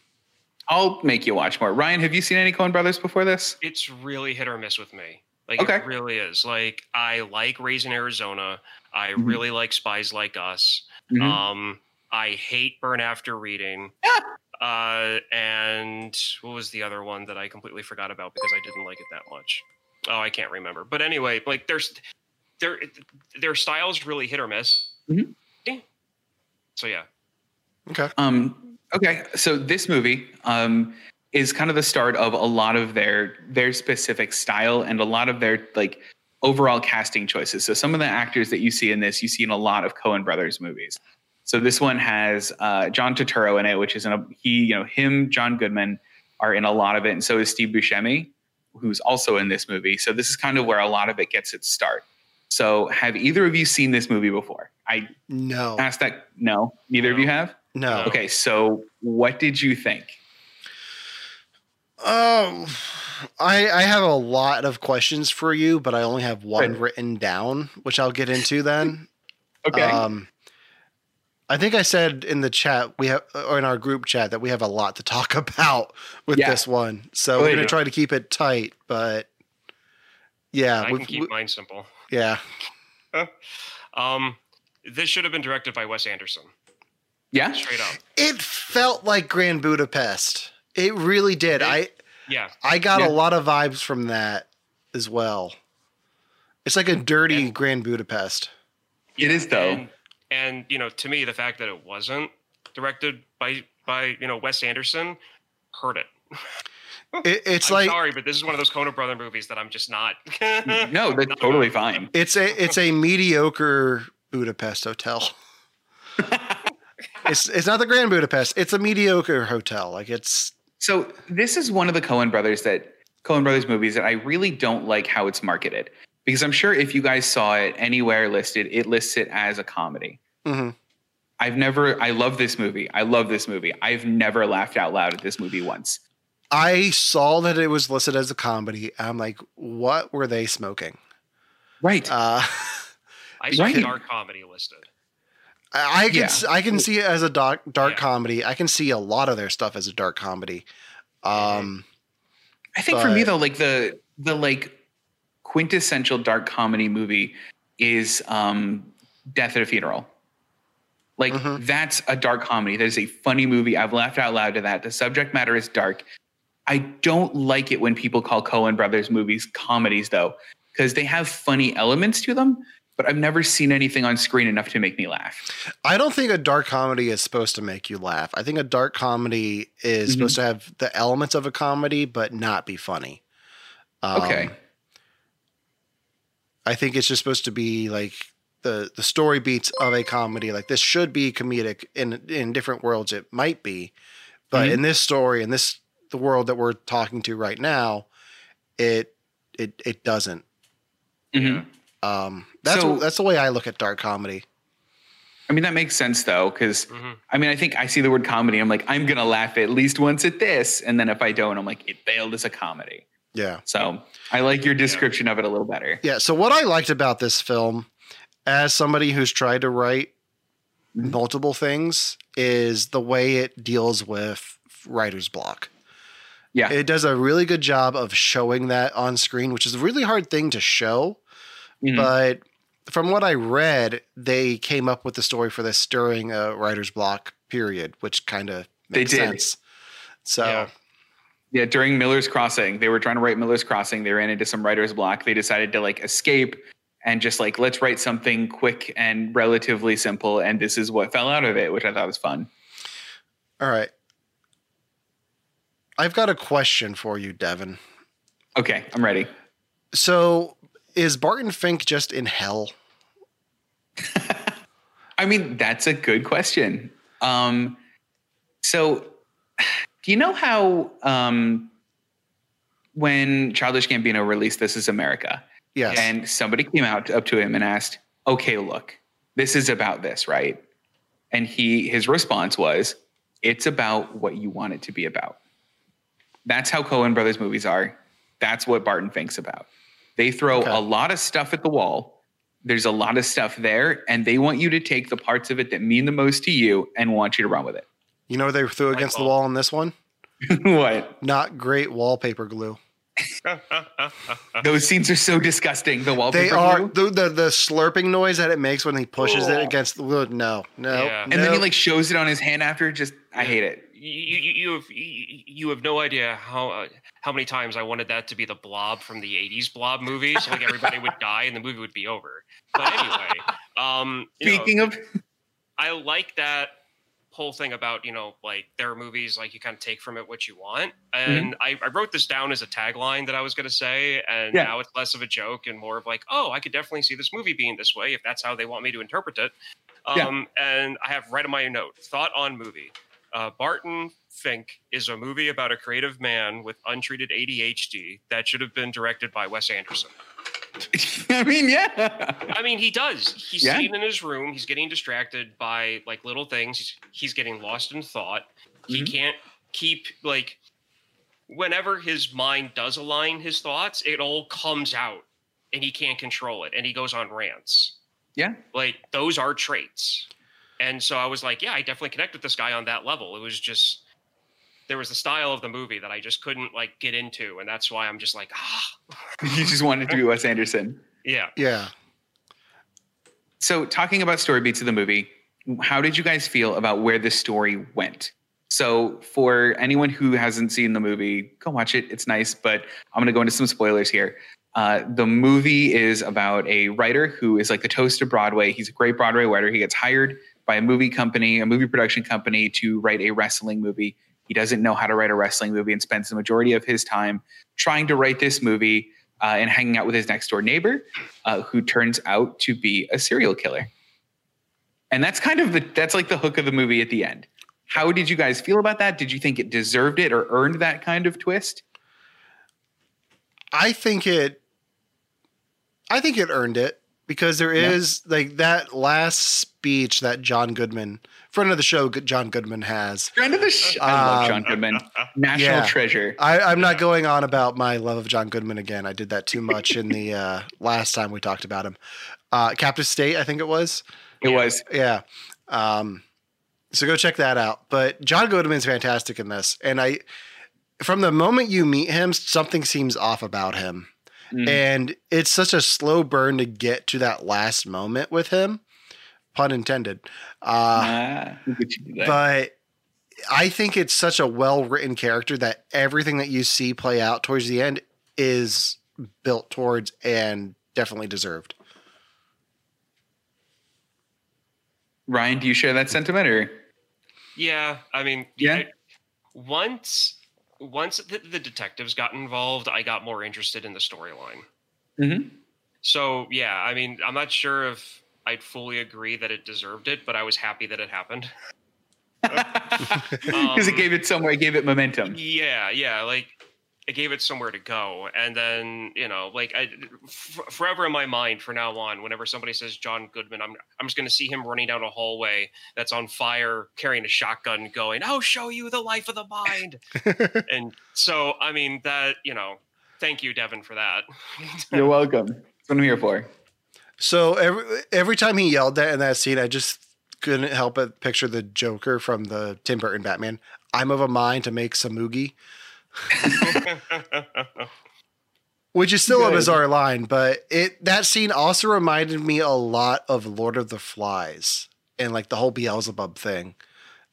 [SPEAKER 3] I'll make you watch more. Ryan, have you seen any Coen Brothers before this?
[SPEAKER 2] It's really hit or miss with me. Like
[SPEAKER 3] Okay.
[SPEAKER 2] it really is. Like I like Raising Arizona. I
[SPEAKER 3] Mhm.
[SPEAKER 2] really like Spies Like Us.
[SPEAKER 3] Mhm.
[SPEAKER 2] Um, I hate Burn After Reading. uh, and what was the other one that I completely forgot about because I didn't like it that much? Oh, I can't remember. But anyway, like there's their their styles really hit or miss.
[SPEAKER 3] Mhm.
[SPEAKER 2] Yeah. So yeah,
[SPEAKER 1] Okay.
[SPEAKER 3] Um, okay, so this movie um, is kind of the start of a lot of their their specific style and a lot of their like overall casting choices. So some of the actors that you see in this, you see in a lot of Coen Brothers movies. So this one has uh, John Turturro in it, which is in a he, you know, him, John Goodman are in a lot of it, and so is Steve Buscemi, who's also in this movie. So this is kind of where a lot of it gets its start. So have either of you seen this movie before? I
[SPEAKER 1] No.
[SPEAKER 3] asked that. No, neither of you have.
[SPEAKER 1] No.
[SPEAKER 3] Okay, so what did you think?
[SPEAKER 1] Um, I I have a lot of questions for you, but I only have one
[SPEAKER 3] Right.
[SPEAKER 1] written down, which I'll get into then. *laughs*
[SPEAKER 3] Okay.
[SPEAKER 1] Um, I think I said in the chat we have, or in our group chat, that we have a lot to talk *laughs* about with
[SPEAKER 3] Yeah.
[SPEAKER 1] this one. So
[SPEAKER 3] Oh,
[SPEAKER 1] we're gonna try to keep it tight, but yeah,
[SPEAKER 2] I
[SPEAKER 1] we've-
[SPEAKER 2] can keep
[SPEAKER 1] we-
[SPEAKER 2] mine simple.
[SPEAKER 1] yeah. *laughs*
[SPEAKER 2] Um, this should have been directed by Wes Anderson,
[SPEAKER 3] yeah.
[SPEAKER 2] straight up.
[SPEAKER 1] It felt like Grand Budapest. It really did.
[SPEAKER 2] It-
[SPEAKER 1] I
[SPEAKER 2] Yeah,
[SPEAKER 1] I got
[SPEAKER 3] Yeah.
[SPEAKER 1] a lot of vibes from that as well. It's like a dirty
[SPEAKER 2] And-
[SPEAKER 1] Grand Budapest.
[SPEAKER 3] It is, though.
[SPEAKER 2] And And you know, to me, the fact that it wasn't directed by by you know Wes Anderson hurt it.
[SPEAKER 1] It, it's *laughs*
[SPEAKER 2] I'm
[SPEAKER 1] like
[SPEAKER 2] sorry, but this is one of those Coen Brother movies that I'm just not. *laughs*
[SPEAKER 3] no, that's totally fine.
[SPEAKER 1] it's a it's a mediocre Budapest hotel. *laughs* it's it's not the Grand Budapest. It's a mediocre hotel. Like it's
[SPEAKER 3] So this is one of the Coen brothers that Coen brothers movies that I really don't like how it's marketed because I'm sure if you guys saw it anywhere listed, it lists it as a comedy.
[SPEAKER 1] mhm.
[SPEAKER 3] I've never. I love this movie. I love this movie. I've never laughed out loud at this movie once.
[SPEAKER 1] I saw that it was listed as a comedy. I'm like, what were they smoking?
[SPEAKER 3] Right.
[SPEAKER 1] Uh,
[SPEAKER 2] I *laughs* saw
[SPEAKER 3] Right.
[SPEAKER 2] dark comedy listed.
[SPEAKER 1] I I can
[SPEAKER 3] Yeah.
[SPEAKER 1] s- I can see it as a dark dark
[SPEAKER 2] Yeah.
[SPEAKER 1] comedy. I can see a lot of their stuff as a dark comedy. Um,
[SPEAKER 3] I think for me though, like the the like quintessential dark comedy movie is um Death at a Funeral. Like
[SPEAKER 1] Mhm.
[SPEAKER 3] that's a dark comedy. That is a funny movie. I've laughed out loud to that. The subject matter is dark. I don't like it when people call Coen Brothers movies comedies though, because they have funny elements to them, but I've never seen anything on screen enough to make me laugh.
[SPEAKER 1] I don't think a dark comedy is supposed to make you laugh. I think a dark comedy is
[SPEAKER 3] Mhm.
[SPEAKER 1] supposed to have the elements of a comedy, but not be funny. Um,
[SPEAKER 3] Okay.
[SPEAKER 1] I think it's just supposed to be like the the story beats of a comedy. Like this should be comedic in in different worlds. It might be, but
[SPEAKER 3] Mhm.
[SPEAKER 1] in this story, in this the world that we're talking to right now, it it it doesn't.
[SPEAKER 3] Mhm.
[SPEAKER 1] Um, that's
[SPEAKER 3] So-
[SPEAKER 1] that's the way I look at dark comedy.
[SPEAKER 3] I mean that makes sense though, because
[SPEAKER 2] Mhm.
[SPEAKER 3] I mean, I think I see the word comedy. I'm like, I'm gonna laugh at least once at this, and then if I don't, I'm like, it failed as a comedy.
[SPEAKER 1] Yeah.
[SPEAKER 3] So I like your description of it a little better.
[SPEAKER 1] Yeah. So what I liked about this film, as somebody who's tried to write
[SPEAKER 3] Mhm.
[SPEAKER 1] multiple things, is the way it deals with writer's block.
[SPEAKER 3] Yeah.
[SPEAKER 1] It does a really good job of showing that on screen, which is a really hard thing to show.
[SPEAKER 3] Mhm.
[SPEAKER 1] But from what I read, they came up with the story for this during a writer's block period, which kind of
[SPEAKER 3] They
[SPEAKER 1] makes
[SPEAKER 3] did.
[SPEAKER 1] sense. So
[SPEAKER 2] Yeah.
[SPEAKER 3] yeah, during Miller's Crossing, they were trying to write Miller's Crossing. They ran into some writer's block. They decided to like escape and just like let's write something quick and relatively simple. And this is what fell out of it, which I thought was fun.
[SPEAKER 1] all right. I've got a question for you, Devon.
[SPEAKER 3] Okay, I'm ready.
[SPEAKER 1] So is Barton Fink just in hell? *laughs*
[SPEAKER 3] I mean, that's a good question. Um, so, do you know how um, when Childish Gambino released "This Is America"
[SPEAKER 1] Yes.
[SPEAKER 3] and somebody came out up to him and asked, "Okay, look, this is about this, right?" And he his response was, "It's about what you want it to be about." That's how Coen Brothers movies are. That's what Barton Fink's about. They throw
[SPEAKER 1] Okay.
[SPEAKER 3] a lot of stuff at the wall. There's a lot of stuff there, and they want you to take the parts of it that mean the most to you and want you to run with it.
[SPEAKER 1] you know what they threw against the wall in this one? *laughs*
[SPEAKER 3] what?
[SPEAKER 1] Not great wallpaper glue. *laughs*
[SPEAKER 3] Those scenes are so disgusting. The wallpaper.
[SPEAKER 1] They are
[SPEAKER 3] glue.
[SPEAKER 1] the, the the slurping noise that it makes when he pushes it against the wood. No, no,
[SPEAKER 2] Yeah.
[SPEAKER 3] and then he like shows it on his hand after. Just I hate it.
[SPEAKER 2] You, you, you have you, have no idea how uh, how many times I wanted that to be the Blob from the '80s Blob movies. Like everybody would *laughs* die and the movie would be over. But anyway, um, you know,
[SPEAKER 3] Speaking of,
[SPEAKER 2] I like that whole thing about you know like there are movies like you kind of take from it what you want and I, I wrote this down as a tagline that i was going to say and
[SPEAKER 3] Yeah.
[SPEAKER 2] now it's less of a joke and more of like oh i could definitely see this movie being this way if that's how they want me to interpret it
[SPEAKER 3] Yeah.
[SPEAKER 2] um, and i have right in my note thought on movie uh, barton fink is a movie about a creative man with untreated adhd that should have been directed by wes anderson *laughs*
[SPEAKER 3] I mean, yeah.
[SPEAKER 2] I mean, he does. He's
[SPEAKER 3] Yeah.
[SPEAKER 2] sitting in his room. He's getting distracted by like little things. He's, he's getting lost in thought. He
[SPEAKER 3] Mhm.
[SPEAKER 2] can't keep like whenever his mind does align his thoughts, it all comes out and he can't control it and he goes on rants.
[SPEAKER 3] Yeah.
[SPEAKER 2] Like those are traits. And so I was like, yeah, I definitely connect with this guy on that level. It was just there was the style of the movie that I just couldn't like get into and that's why I'm just like, ah, *laughs*
[SPEAKER 3] you just wanted to be Wes Anderson.
[SPEAKER 2] yeah.
[SPEAKER 1] yeah.
[SPEAKER 3] So, talking about story beats of the movie, how did you guys feel about where the story went? So for anyone who hasn't seen the movie, go watch it. It's nice, but I'm going to go into some spoilers here. Uh, the movie is about a writer who is like the toast of Broadway. He's a great Broadway writer. He gets hired by a movie company, a movie production company, to write a wrestling movie. He doesn't know how to write a wrestling movie and spends the majority of his time trying to write this movie uh, and hanging out with his next door neighbor, uh, who turns out to be a serial killer. And that's kind of the that's like the hook of the movie at the end. How did you guys feel about that? Did you think it deserved it or earned that kind of twist?
[SPEAKER 1] I think it. I think it earned it because there is yeah. like that last speech that John Goodman, friend of the show, John Goodman has.
[SPEAKER 3] Friend of the show. I love John um, Goodman, *laughs* national yeah. treasure.
[SPEAKER 1] I, am not going on about my love of John Goodman again. I did that too much in the uh, *laughs* last time we talked about him. Uh, Captive State, I think it was.
[SPEAKER 3] It was.
[SPEAKER 1] Yeah. Um, so go check that out. But John Goodman's fantastic in this, and I, from the moment you meet him, something seems off about him, mm. and it's such a slow burn to get to that last moment with him, pun intended. Uh, ah, *laughs* but I think it's such a well written character that everything that you see play out towards the end is built towards and definitely deserved.
[SPEAKER 3] Ryan, do you share that sentiment or?
[SPEAKER 2] Yeah, I mean, yeah. once once the, the, detectives got involved, I got more interested in the storyline. Mm-hmm. So yeah, I mean, I'm not sure if I'd fully agree that it deserved it, but I was happy that it happened. *laughs*
[SPEAKER 3] Because um, it gave it somewhere, it gave it momentum.
[SPEAKER 2] Yeah, yeah. Like it gave it somewhere to go. And then, you know, like I, f- forever in my mind from now on, whenever somebody says John Goodman, I'm, I'm just going to see him running down a hallway that's on fire, carrying a shotgun, going, I'll show you the life of the mind. *laughs* and so, I mean, that, you know, thank you, Devon, for that. *laughs*
[SPEAKER 3] You're welcome. That's what I'm here for.
[SPEAKER 1] So every, every time he yelled that in that scene, I just couldn't help but picture the Joker from the Tim Burton Batman. I'm of a mind to make some moogie. *laughs* Which is still Good. a bizarre line, but it that scene also reminded me a lot of Lord of the Flies and like the whole Beelzebub thing.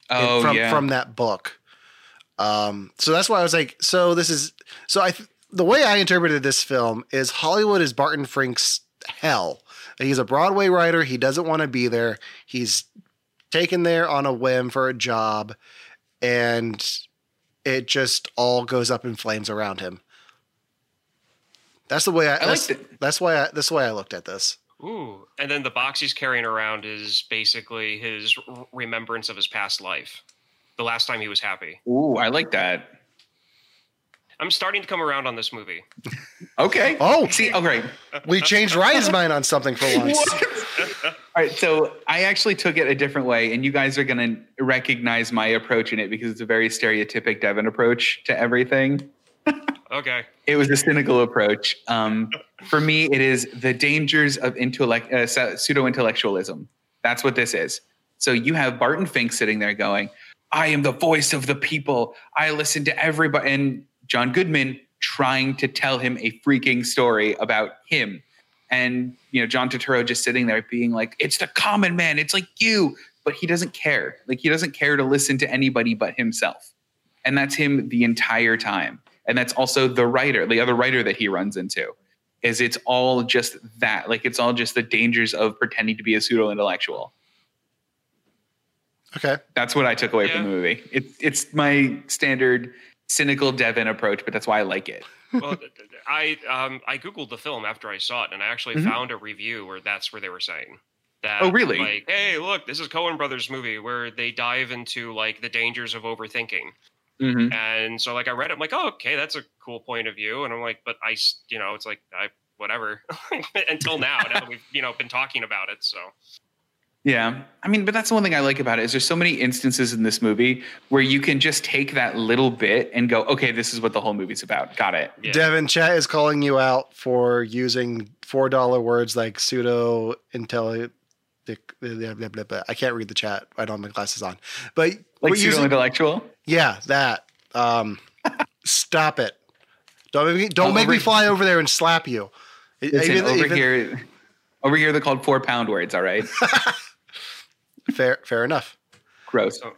[SPEAKER 3] Oh,
[SPEAKER 1] from
[SPEAKER 3] yeah.
[SPEAKER 1] from that book. Um, so that's why I was like, so this is so I the way I interpreted this film is Hollywood is Barton Fink's hell. He's a Broadway writer. He doesn't want to be there. He's taken there on a whim for a job, and it just all goes up in flames around him. That's the way I. I that's, that's why. I, that's why I looked at this.
[SPEAKER 2] Ooh, and then the box he's carrying around is basically his remembrance of his past life, the last time he was happy.
[SPEAKER 3] Ooh, I like that.
[SPEAKER 2] I'm starting to come around on this movie.
[SPEAKER 3] okay.
[SPEAKER 1] Oh,
[SPEAKER 3] see, oh great.
[SPEAKER 1] We changed Ryan's mind on something for once. *laughs*
[SPEAKER 3] All right, so I actually took it a different way, and you guys are going to recognize my approach in it because it's a very stereotypic Devon approach to everything. *laughs*
[SPEAKER 2] okay.
[SPEAKER 3] It was a cynical approach. Um, for me, it is the dangers of intellect, uh, pseudo intellectualism. That's what this is. So you have Barton Fink sitting there going, I am the voice of the people. I listen to everybody. And John Goodman trying to tell him a freaking story about him. And, you know, John Turturro just sitting there being like, it's the common man. It's like you. But he doesn't care. Like, he doesn't care to listen to anybody but himself. And that's him the entire time. And that's also the writer, the other writer that he runs into, is it's all just that. Like, it's all just the dangers of pretending to be a pseudo intellectual.
[SPEAKER 1] Okay.
[SPEAKER 3] That's what I took away yeah. from the movie. It's it's my standard cynical Devon approach, but that's why I like it.
[SPEAKER 2] well, *laughs* I um, I googled the film after I saw it, and I actually mm-hmm. found a review where that's where they were saying that.
[SPEAKER 3] Oh, really?
[SPEAKER 2] Like, hey, look, this is Coen Brothers movie where they dive into like the dangers of overthinking. Mm-hmm. And so, like, I read it, I'm like, oh, okay, that's a cool point of view. And I'm like, but I, you know, it's like I whatever *laughs* until now. now we've you know been talking about it, so.
[SPEAKER 3] Yeah. I mean, but that's the one thing I like about it is there's so many instances in this movie where you can just take that little bit and go, okay, this is what the whole movie's about. Got it.
[SPEAKER 1] Yeah. Devon, chat is calling you out for using four dollar words like pseudo intelligent. I can't read the chat. I don't have my glasses on. But
[SPEAKER 3] like pseudo intellectual?
[SPEAKER 1] Yeah, that. Um, stop it. Don't make me, don't make me fly over there and slap you.
[SPEAKER 3] Listen, even, over even, here, over here, they're called four pound words. All right. *laughs*
[SPEAKER 1] Fair, fair enough.
[SPEAKER 3] Gross. So,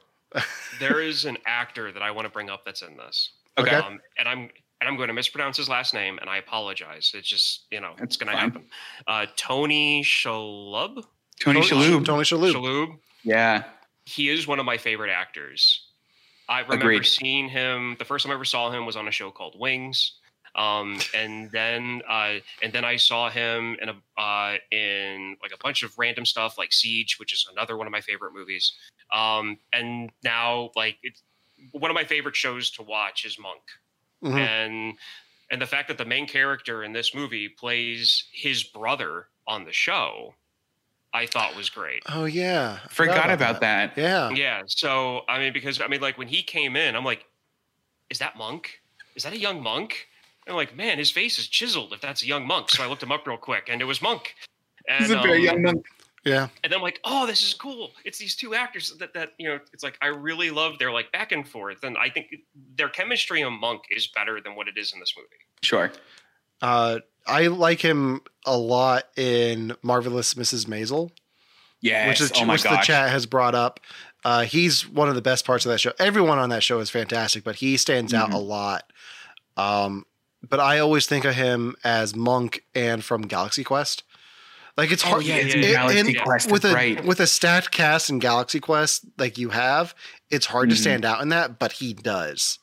[SPEAKER 2] there is an actor that I want to bring up that's in this.
[SPEAKER 3] Okay.
[SPEAKER 2] Um, and I'm and I'm going to mispronounce his last name, and I apologize. It's just you know
[SPEAKER 3] That's
[SPEAKER 2] it's going to
[SPEAKER 3] fine.
[SPEAKER 2] happen. Uh, Tony Shalhoub.
[SPEAKER 3] Tony Shalhoub.
[SPEAKER 1] Tony Shalhoub.
[SPEAKER 2] Shalhoub.
[SPEAKER 3] Yeah.
[SPEAKER 2] He is one of my favorite actors. I remember
[SPEAKER 3] Agreed.
[SPEAKER 2] seeing him. The first time I ever saw him was on a show called Wings. Um, and then uh, and then I saw him in a uh, in like a bunch of random stuff like Siege, which is another one of my favorite movies. Um, and now like it's one of my favorite shows to watch is Monk
[SPEAKER 1] Mhm.
[SPEAKER 2] and and the fact that the main character in this movie plays his brother on the show i thought was great
[SPEAKER 1] Oh yeah, I
[SPEAKER 3] Forgot about that.
[SPEAKER 1] Yeah.
[SPEAKER 2] yeah so i mean because i mean like when he came in i'm like is that monk is that a young monk and I'm like man his face is chiseled if that's a young monk so i looked him up real quick and it was monk and,
[SPEAKER 3] He's a very
[SPEAKER 2] um,
[SPEAKER 3] young monk.
[SPEAKER 1] Yeah.
[SPEAKER 2] and then I'm like, oh, this is cool. It's these two actors that that you know, it's like I really love their like back and forth, and I think their chemistry in Monk is better than what it is in this movie.
[SPEAKER 3] Sure.
[SPEAKER 1] Uh, I like him a lot in Marvelous Mrs. Maisel,
[SPEAKER 3] Yes.
[SPEAKER 1] which is
[SPEAKER 3] oh my
[SPEAKER 1] which the chat has brought up. Uh, he's one of the best parts of that show. Everyone on that show is fantastic, but he stands out
[SPEAKER 3] Mhm.
[SPEAKER 1] a lot. Um, but I always think of him as Monk and from Galaxy Quest. Like it's
[SPEAKER 2] Oh,
[SPEAKER 1] hard
[SPEAKER 2] yeah,
[SPEAKER 3] it's
[SPEAKER 2] yeah,
[SPEAKER 3] in
[SPEAKER 2] yeah.
[SPEAKER 3] Galaxy
[SPEAKER 1] and
[SPEAKER 3] Quest.
[SPEAKER 1] with a
[SPEAKER 3] right.
[SPEAKER 1] with a stacked cast in Galaxy Quest like you have, it's hard to
[SPEAKER 3] Mhm.
[SPEAKER 1] stand out in that, but he does.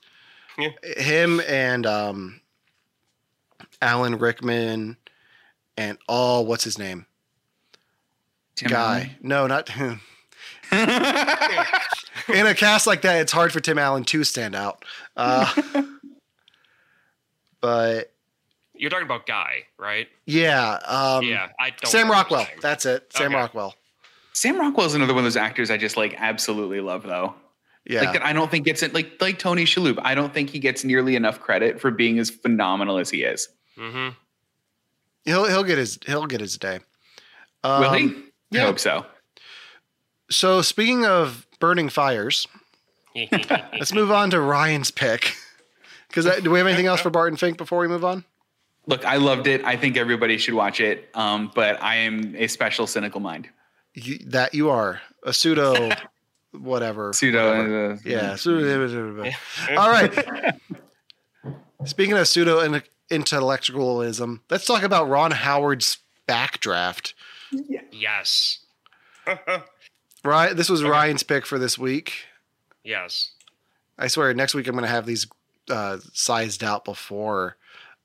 [SPEAKER 2] Yeah.
[SPEAKER 1] Him and um, Alan Rickman and oh, what's his name?
[SPEAKER 3] Tim
[SPEAKER 1] Guy. No, not *laughs* him. In a cast like that, it's hard for Tim Allen to stand out. Uh, *laughs* but
[SPEAKER 2] You're talking about Guy, right?
[SPEAKER 1] yeah, um,
[SPEAKER 2] yeah, I don't.
[SPEAKER 1] Sam Rockwell. That's it. Sam
[SPEAKER 2] Okay.
[SPEAKER 1] Rockwell.
[SPEAKER 3] Sam Rockwell is another one of those actors I just like absolutely love though.
[SPEAKER 1] Yeah.
[SPEAKER 3] Like that I don't think gets it like like Tony Shalhoub. I don't think he gets nearly enough credit for being as phenomenal as he is.
[SPEAKER 2] Mm-hmm.
[SPEAKER 1] he'll he'll get his he'll get his day. Um,
[SPEAKER 3] Will he?
[SPEAKER 1] yeah.
[SPEAKER 3] I hope so.
[SPEAKER 1] So speaking of burning fires, *laughs* let's move on to Ryan's pick. *laughs* Because do we have anything else for Barton Fink before we move on?
[SPEAKER 3] Look, I loved it. I think everybody should watch it. Um, but I am a special cynical mind.
[SPEAKER 1] You, that you are a pseudo, *laughs* whatever.
[SPEAKER 3] Pseudo. uh,
[SPEAKER 1] Yeah. Pseudo. All right. *laughs* Speaking of pseudo in- intellectualism, let's talk about Ron Howard's backdraft.
[SPEAKER 2] yes. *laughs*
[SPEAKER 1] Right. This was
[SPEAKER 2] Okay.
[SPEAKER 1] Ryan's pick for this week.
[SPEAKER 2] yes.
[SPEAKER 1] I swear, next week I'm going to have these uh, sized out before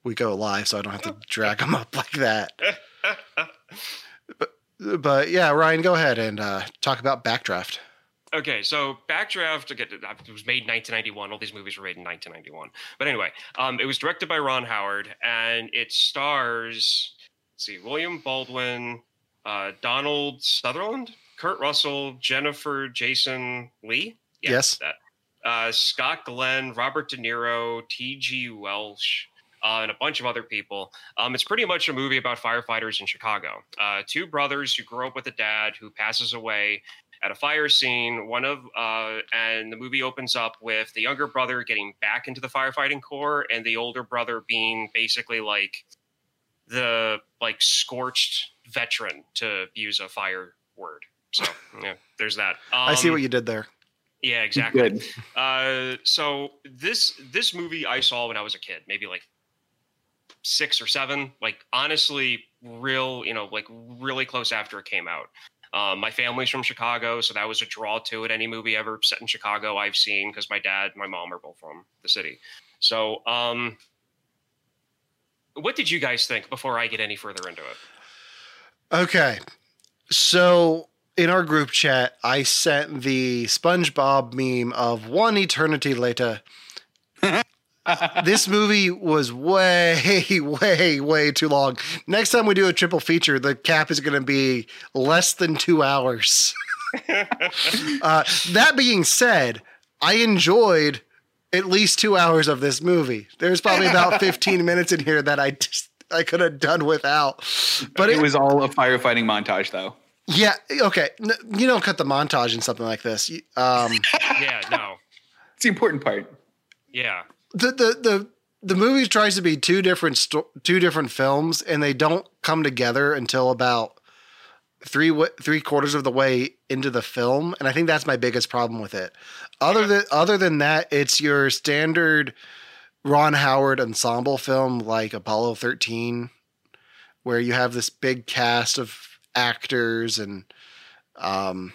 [SPEAKER 1] we go live, so I don't have to *laughs* drag them up like that. *laughs* But yeah, Ryan, go ahead and uh, talk about backdraft.
[SPEAKER 2] Okay, so Backdraft again, it was made in 1991. All these movies were made in 1991. But anyway, um, it was directed by Ron Howard, and it stars, let's see, William Baldwin, uh, Donald Sutherland, Kurt Russell, Jennifer Jason Lee. Yeah,
[SPEAKER 1] Yes.
[SPEAKER 2] That. Uh, Scott Glenn, Robert De Niro, T.G. Welsh, uh, and a bunch of other people. Um, it's pretty much a movie about firefighters in Chicago. Uh, two brothers who grow up with a dad who passes away at a fire scene. One of uh, and the movie opens up with the younger brother getting back into the firefighting corps, and the older brother being basically like the like scorched veteran to use a fire word. So yeah, there's that. Um,
[SPEAKER 1] I see what you did there.
[SPEAKER 2] Yeah, exactly.
[SPEAKER 3] Good. *laughs*
[SPEAKER 2] Uh, so this this movie I saw when I was a kid, maybe like six or seven. Like honestly, real you know, like really close after it came out. Um, my family's from Chicago, so that was a draw to it. Any movie ever set in Chicago, I've seen because my dad, my mom are both from the city. So, um, what did you guys think before I get any further into it?
[SPEAKER 1] Okay. So in our group chat, I sent the SpongeBob meme of one eternity later. *laughs* This movie was way, way, way too long. Next time we do a triple feature, the cap is going to be less than two hours. *laughs* uh, that being said, I enjoyed at least two hours of this movie. There's probably about *laughs* 15 minutes in here that I just I could have done without. But
[SPEAKER 3] it was all a firefighting montage, though.
[SPEAKER 1] Yeah, okay. N- You don't cut the montage in something like this. You- Um, *laughs*
[SPEAKER 2] yeah, no,
[SPEAKER 3] It's the important part.
[SPEAKER 2] yeah,
[SPEAKER 1] the the the the movie tries to be two different sto- two different films, and they don't come together until about three wa- three quarters of the way into the film, and I think that's my biggest problem with it. Other than other than that, it's your standard Ron Howard ensemble film like Apollo thirteen, where you have this big cast of actors and um,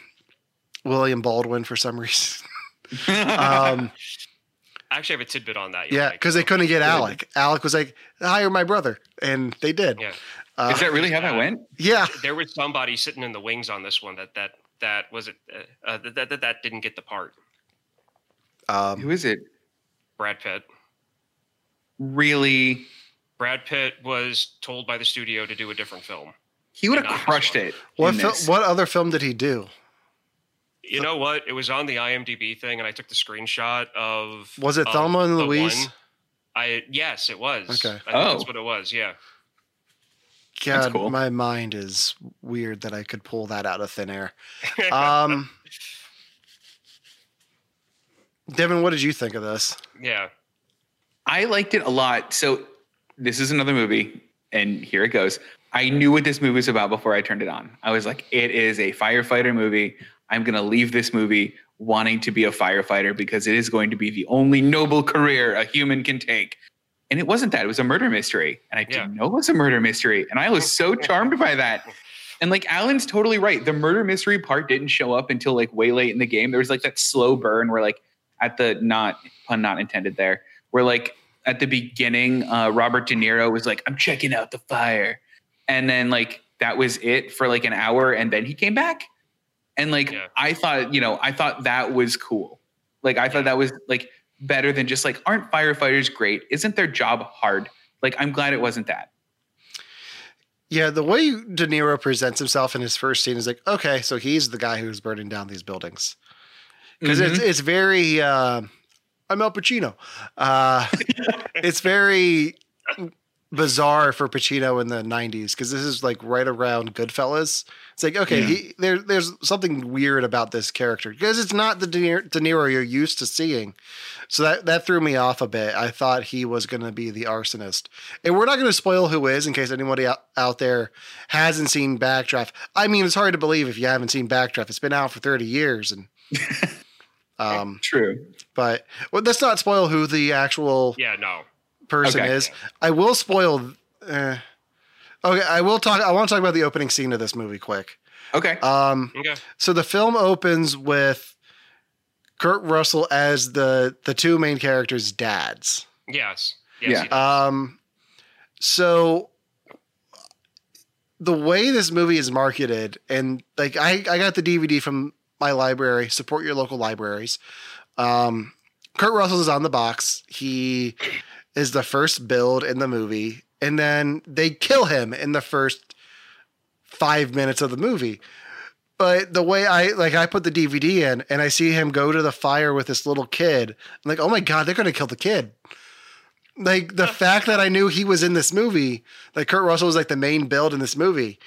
[SPEAKER 1] William Baldwin for some *laughs* reason. um, *laughs*
[SPEAKER 2] I actually have a tidbit on that. you
[SPEAKER 1] yeah,
[SPEAKER 2] like.
[SPEAKER 1] because they couldn't get Alec. Alec was like, "Hire my brother," and they did.
[SPEAKER 2] Yeah.
[SPEAKER 1] Uh,
[SPEAKER 3] Is that really how that went?
[SPEAKER 1] yeah,
[SPEAKER 2] there was somebody sitting in the wings on this one that that that was it uh, uh, that, that that didn't get the part.
[SPEAKER 1] um,
[SPEAKER 3] Who is it?
[SPEAKER 2] Brad Pitt.
[SPEAKER 3] Really?
[SPEAKER 2] Brad Pitt was told by the studio to do a different film.
[SPEAKER 3] He would have crushed it.
[SPEAKER 1] what fil- what other film did he do?
[SPEAKER 2] You know what? It was on the IMDb thing, and I took the screenshot of.
[SPEAKER 1] Was it
[SPEAKER 2] of
[SPEAKER 1] Thelma and
[SPEAKER 2] the
[SPEAKER 1] Louise?
[SPEAKER 2] one. I yes, it was.
[SPEAKER 1] Okay.
[SPEAKER 2] I think
[SPEAKER 3] Oh.
[SPEAKER 2] that's what it was. Yeah.
[SPEAKER 1] God,
[SPEAKER 3] cool.
[SPEAKER 1] my mind is weird that I could pull that out of thin air. *laughs* Um, Devon, what did you think of this?
[SPEAKER 2] yeah.
[SPEAKER 3] I liked it a lot. So this is another movie, and here it goes. I knew what this movie was about before I turned it on. I was like, it is a firefighter movie. I'm gonna leave this movie wanting to be a firefighter because it is going to be the only noble career a human can take. And it wasn't that. It was a murder mystery. And I
[SPEAKER 2] Yeah.
[SPEAKER 3] didn't know it was a murder mystery. And I was so *laughs* charmed by that. And like Allen's totally right. The murder mystery part didn't show up until like way late in the game. There was like that slow burn where like at the not pun not intended there, where like at the beginning, uh, Robert De Niro was like, I'm checking out the fire. And then like that was it for like an hour. And then he came back. And like
[SPEAKER 2] Yeah.
[SPEAKER 3] I thought, you know, I thought that was cool. Like I thought that was like better than just like, aren't firefighters great? Isn't their job hard? Like I'm glad it wasn't that.
[SPEAKER 1] Yeah, the way De Niro presents himself in his first scene is like, okay, so he's the guy who's burning down these buildings because it's it's very. Uh, I'm Al Pacino. Uh, *laughs* it's very bizarre for Pacino in the '90s because this is like right around Goodfellas. It's like okay,
[SPEAKER 3] Yeah.
[SPEAKER 1] he, there there's something weird about this character because it's not the De Niro, De Niro you're used to seeing. So that that threw me off a bit. I thought he was going to be the arsonist, and we're not going to spoil who is in case anybody out, out there hasn't seen Backdraft. I mean, it's hard to believe if you haven't seen Backdraft. It's been out for 30 years, and *laughs* um,
[SPEAKER 3] True.
[SPEAKER 1] but well, let's not spoil who the actual
[SPEAKER 2] Yeah. No.
[SPEAKER 1] Person
[SPEAKER 3] Okay.
[SPEAKER 1] is. I will spoil. Uh, okay, I will talk. I want to talk about the opening scene of this movie quick.
[SPEAKER 3] Okay.
[SPEAKER 1] Um,
[SPEAKER 2] Okay.
[SPEAKER 1] so the film opens with Kurt Russell as the the two main characters' dads.
[SPEAKER 2] Yes. Yes.
[SPEAKER 3] Yeah.
[SPEAKER 1] Um, so the way this movie is marketed, and like I, I got the DVD from my library. Support your local libraries. Um, Kurt Russell is on the box. He is the first build in the movie, and then they kill him in the first five minutes of the movie. But the way I like, I put the DVD in, and I see him go to the fire with this little kid. I'm like, oh my god, they're gonna kill the kid like the *laughs* fact that I knew he was in this movie, like Kurt Russell was like the main build in this movie.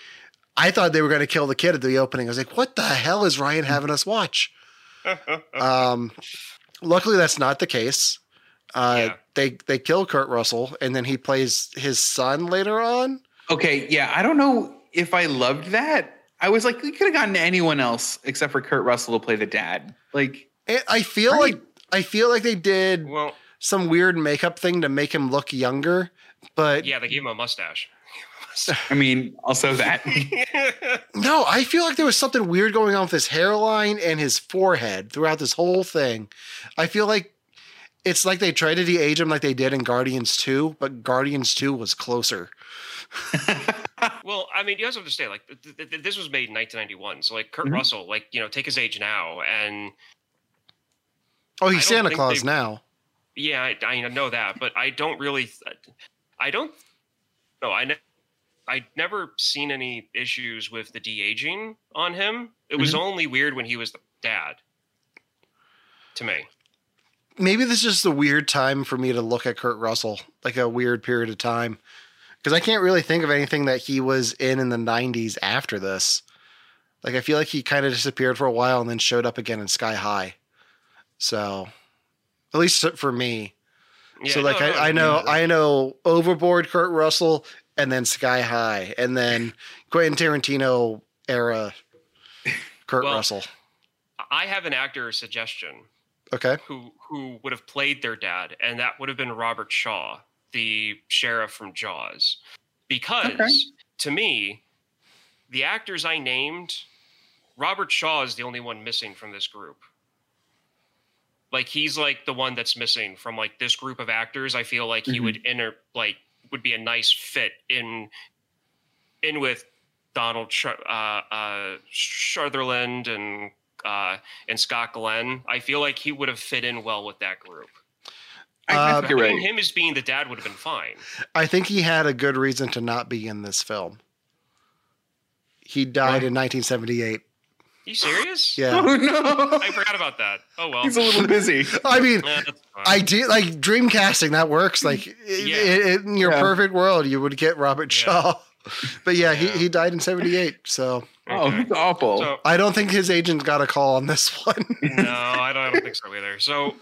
[SPEAKER 1] I thought they were going to kill the kid at the opening. I was like, "What the hell is Ryan having us watch?" *laughs* Um, luckily, that's not the case. Uh,
[SPEAKER 2] Yeah.
[SPEAKER 1] They they kill Kurt Russell, and then he plays his son later on.
[SPEAKER 3] Okay, yeah, I don't know if I loved that. I was like, we could have gotten anyone else except for Kurt Russell to play the dad. Like,
[SPEAKER 1] And I feel
[SPEAKER 3] Right.
[SPEAKER 1] like I feel like they did
[SPEAKER 2] well,
[SPEAKER 1] some weird makeup thing to make him look younger, but
[SPEAKER 2] yeah, they gave him a mustache. *laughs*
[SPEAKER 3] I mean, also that. *laughs*
[SPEAKER 1] No, I feel like there was something weird going on with his hairline and his forehead throughout this whole thing. I feel like it's like they tried to de-age him like they did in Guardians 2, but Guardians 2 was closer. *laughs*
[SPEAKER 2] well, I mean, you also have to understand, like, th- th- th- this was made in 1991. So, like, Kurt
[SPEAKER 3] Mhm.
[SPEAKER 2] Russell, like, you know, take his age now. And
[SPEAKER 1] Oh, he's Santa Claus
[SPEAKER 2] they-
[SPEAKER 1] now.
[SPEAKER 2] yeah, I, I know that, but I don't really, I don't, no, I, ne- I never seen any issues with the de aging on him. It was only weird when he was the dad to me.
[SPEAKER 1] Maybe this is just a weird time for me to look at Kurt Russell, like a weird period of time. Because I can't really think of anything that he was in in the 90s after this. Like, I feel like he kind of disappeared for a while and then showed up again in Sky High. So, at least for me.
[SPEAKER 2] Yeah,
[SPEAKER 1] so like
[SPEAKER 2] no,
[SPEAKER 1] I, I know. I know Overboard, Kurt Russell, and then Sky High, and then Quentin Tarantino era Kurt
[SPEAKER 2] Well-
[SPEAKER 1] Russell.
[SPEAKER 2] I have an actor suggestion
[SPEAKER 1] Okay.
[SPEAKER 2] who who would have played their dad, and that would have been Robert Shaw, the sheriff from Jaws. Because
[SPEAKER 3] Okay.
[SPEAKER 2] to me, the actors I named, Robert Shaw is the only one missing from this group. Like he's like the one that's missing from like this group of actors. I feel like he
[SPEAKER 3] Mhm.
[SPEAKER 2] would enter like would be a nice fit in in with Donald Sh- uh, uh, Sutherland and uh, and Scott Glenn. I feel like he would have fit in well with that group.
[SPEAKER 3] I, I
[SPEAKER 1] Uh,
[SPEAKER 3] think you're right.
[SPEAKER 2] him as being the dad would have been fine.
[SPEAKER 1] I think he had a good reason to not be in this film. He died
[SPEAKER 3] Why?
[SPEAKER 1] in 1978.
[SPEAKER 2] you serious?
[SPEAKER 1] Yeah. *laughs*
[SPEAKER 3] Oh no,
[SPEAKER 2] I forgot about that. Oh well.
[SPEAKER 3] he's a little busy. *laughs*
[SPEAKER 1] I mean. I did like dream casting. That works. Like i-
[SPEAKER 2] Yeah.
[SPEAKER 1] i- in your
[SPEAKER 3] Yeah.
[SPEAKER 1] perfect world, you would get Robert
[SPEAKER 2] Yeah.
[SPEAKER 1] Shaw. *laughs* But yeah,
[SPEAKER 2] Yeah.
[SPEAKER 1] He, he died in 78. So
[SPEAKER 3] Oh,
[SPEAKER 2] Okay.
[SPEAKER 3] it's awful.
[SPEAKER 2] So
[SPEAKER 1] I don't think his agent got a call on this *laughs* one.
[SPEAKER 2] no, I don't, I don't think so either. So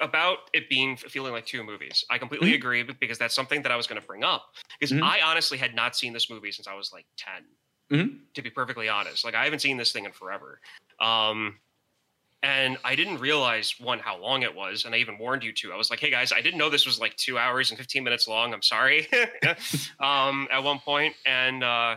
[SPEAKER 2] about it being feeling like two movies, I completely
[SPEAKER 3] Mhm.
[SPEAKER 2] agree because that's something that I was going to bring up because
[SPEAKER 3] Mhm.
[SPEAKER 2] I honestly had not seen this movie since I was like 10
[SPEAKER 3] Mhm.
[SPEAKER 2] To be perfectly honest, like I haven't seen this thing in forever. Um, and I didn't realize one how long it was, and I even warned you two. I was like, "Hey guys, I didn't know this was like two hours and fifteen minutes long. I'm sorry." *laughs* *laughs* um, at one point, and uh,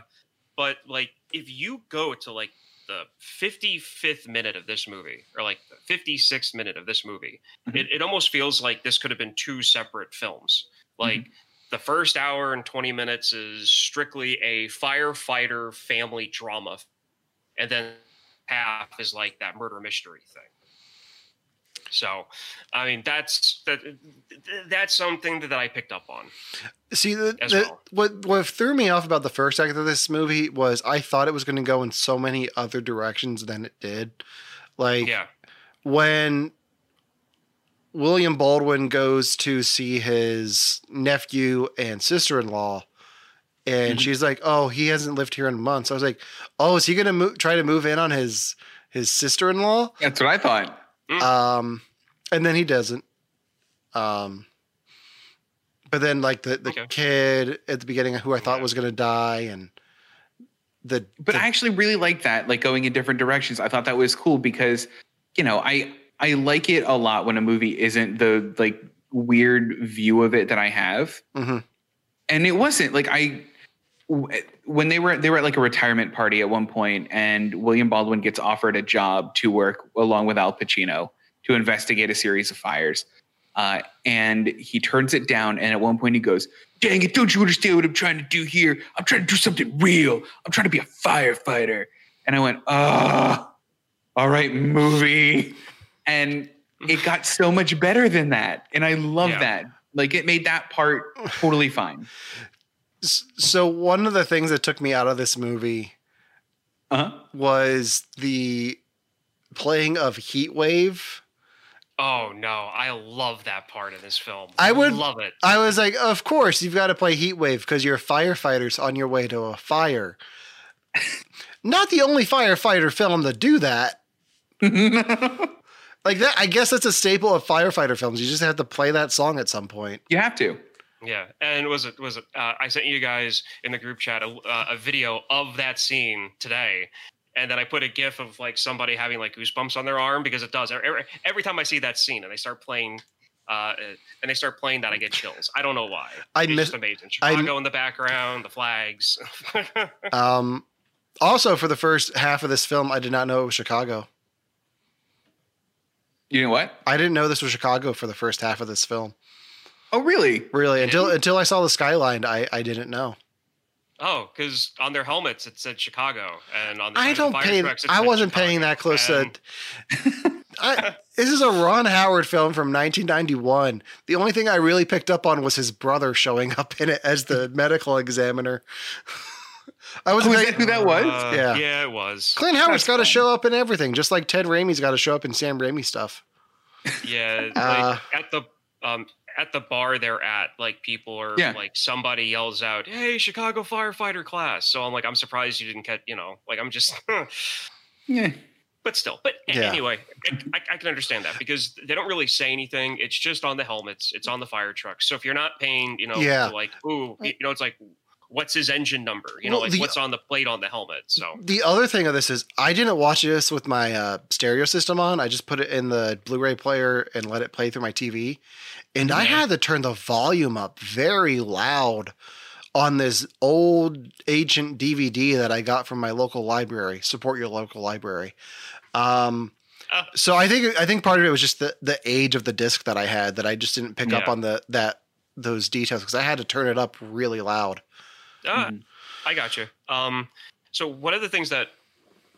[SPEAKER 2] but like if you go to like the 55th minute of this movie or like the 56th minute of this movie
[SPEAKER 3] Mhm.
[SPEAKER 2] it, it almost feels like this could have been two separate films. Like the first hour and 20 minutes is strictly a firefighter family drama and then half is like that murder mystery thing so i mean that's that that's something that i picked up on
[SPEAKER 1] See, the, the-
[SPEAKER 2] well.
[SPEAKER 1] what what threw me off about the first act of this movie was I thought it was going to go in so many other directions than it did. Like
[SPEAKER 2] yeah
[SPEAKER 1] when William Baldwin goes to see his nephew and sister in law, and
[SPEAKER 3] Mhm.
[SPEAKER 1] she's like, "Oh, he hasn't lived here in months." I was like, "Oh, is he going to mo- try to move in on his his sister in law?"
[SPEAKER 3] That's what I thought.
[SPEAKER 2] Mm.
[SPEAKER 1] Um, and then he doesn't. Um, but then like the the
[SPEAKER 2] Okay.
[SPEAKER 1] kid at the beginning who I thought
[SPEAKER 2] Yeah.
[SPEAKER 1] was going to die, and the
[SPEAKER 3] But
[SPEAKER 1] the-
[SPEAKER 3] I actually really like that, like going in different directions. I thought that was cool because, you know, I I like it a lot when a movie isn't the like weird view of it that I have.
[SPEAKER 1] Mhm.
[SPEAKER 3] And it wasn't like I w- when they were they were at like a retirement party at one point, and William Baldwin gets offered a job to work along with Al Pacino to investigate a series of fires. Uh, and he turns it down. And at one point, he goes, Dang it, don't you understand what I'm trying to do here? I'm trying to do something real. I'm trying to be a firefighter. And I went, Ah, all right, movie. And it got so much better than that. And I love
[SPEAKER 2] Yeah.
[SPEAKER 3] that. Like it made that part totally fine.
[SPEAKER 1] S- so one of the things that took me out of this movie
[SPEAKER 3] Uh-huh.
[SPEAKER 1] was the playing of Heat Wave.
[SPEAKER 2] oh no i love that part of this film
[SPEAKER 1] I would-
[SPEAKER 2] love it
[SPEAKER 1] I was like, of course, you've got to play Heat Wave because you're firefighters on your way to a fire. *laughs* Not the only firefighter film to do that. *laughs* Like that, I guess that's a staple of firefighter films. You just have to play that song at some point.
[SPEAKER 3] you have to.
[SPEAKER 2] Yeah, and was it was it? Uh, I sent you guys in the group chat a, uh, a video of that scene today, and then I put a GIF of like somebody having like goosebumps on their arm because it does every, every time I see that scene and they start playing. Uh, and they start playing that, I get chills. I don't know why.
[SPEAKER 1] I
[SPEAKER 2] it's
[SPEAKER 1] miss-
[SPEAKER 2] just amazing.
[SPEAKER 1] I-
[SPEAKER 2] Chicago in the background, the flags. *laughs*
[SPEAKER 1] Um, also, for the first half of this film, I did not know it was Chicago.
[SPEAKER 3] You know what?
[SPEAKER 1] I didn't know this was Chicago for the first half of this film.
[SPEAKER 3] Oh, really?
[SPEAKER 1] Really, until until I saw the skyline, I I didn't know.
[SPEAKER 2] oh, because on their helmets it said Chicago, and on the
[SPEAKER 1] I
[SPEAKER 2] side of the
[SPEAKER 1] don't
[SPEAKER 2] fire
[SPEAKER 1] pay.
[SPEAKER 2] trucks, it
[SPEAKER 1] I wasn't
[SPEAKER 2] Chicago.
[SPEAKER 1] paying that close
[SPEAKER 2] And-
[SPEAKER 1] to. *laughs* I, this is a Ron Howard film from 1991. The only thing I really picked up on was his brother showing up in it as the *laughs* medical examiner. *laughs* I was
[SPEAKER 3] Oh,
[SPEAKER 1] like,
[SPEAKER 3] who that was?
[SPEAKER 2] Uh,
[SPEAKER 1] Yeah.
[SPEAKER 2] yeah, it was.
[SPEAKER 1] Clint Howard's
[SPEAKER 3] That's
[SPEAKER 1] got to show up in everything, just like Ted Raimi's got to show up in Sam Raimi stuff.
[SPEAKER 2] Yeah, like
[SPEAKER 1] Uh,
[SPEAKER 2] at the um at the bar they're at, like people are
[SPEAKER 3] Yeah.
[SPEAKER 2] like somebody yells out, "Hey, Chicago firefighter class!" So I'm like, I'm surprised you didn't catch, you know, like I'm just, *laughs*
[SPEAKER 3] Yeah.
[SPEAKER 2] but still, but
[SPEAKER 1] Yeah.
[SPEAKER 2] anyway, I, I can understand that because they don't really say anything. It's just on the helmets, it's on the fire trucks. So if you're not paying, you know,
[SPEAKER 1] Yeah.
[SPEAKER 2] like, ooh, you know, it's like. What's his engine number? You know,
[SPEAKER 1] Well,
[SPEAKER 2] like
[SPEAKER 1] the-
[SPEAKER 2] what's on the plate on the helmet. So
[SPEAKER 1] The other thing of this is I didn't watch this with my uh, stereo system on. I just put it in the Blu-ray player and let it play through my TV. And I had to turn the volume up very loud on this old ancient DVD that I got from my local library. Support your local library. Um,
[SPEAKER 2] Oh.
[SPEAKER 1] so I think I think part of it was just the the age of the disc that I had that I just didn't pick up on the that those details because I had to turn it up really loud.
[SPEAKER 2] Ah,
[SPEAKER 3] Mhm.
[SPEAKER 2] I got you. Um, so one of the things that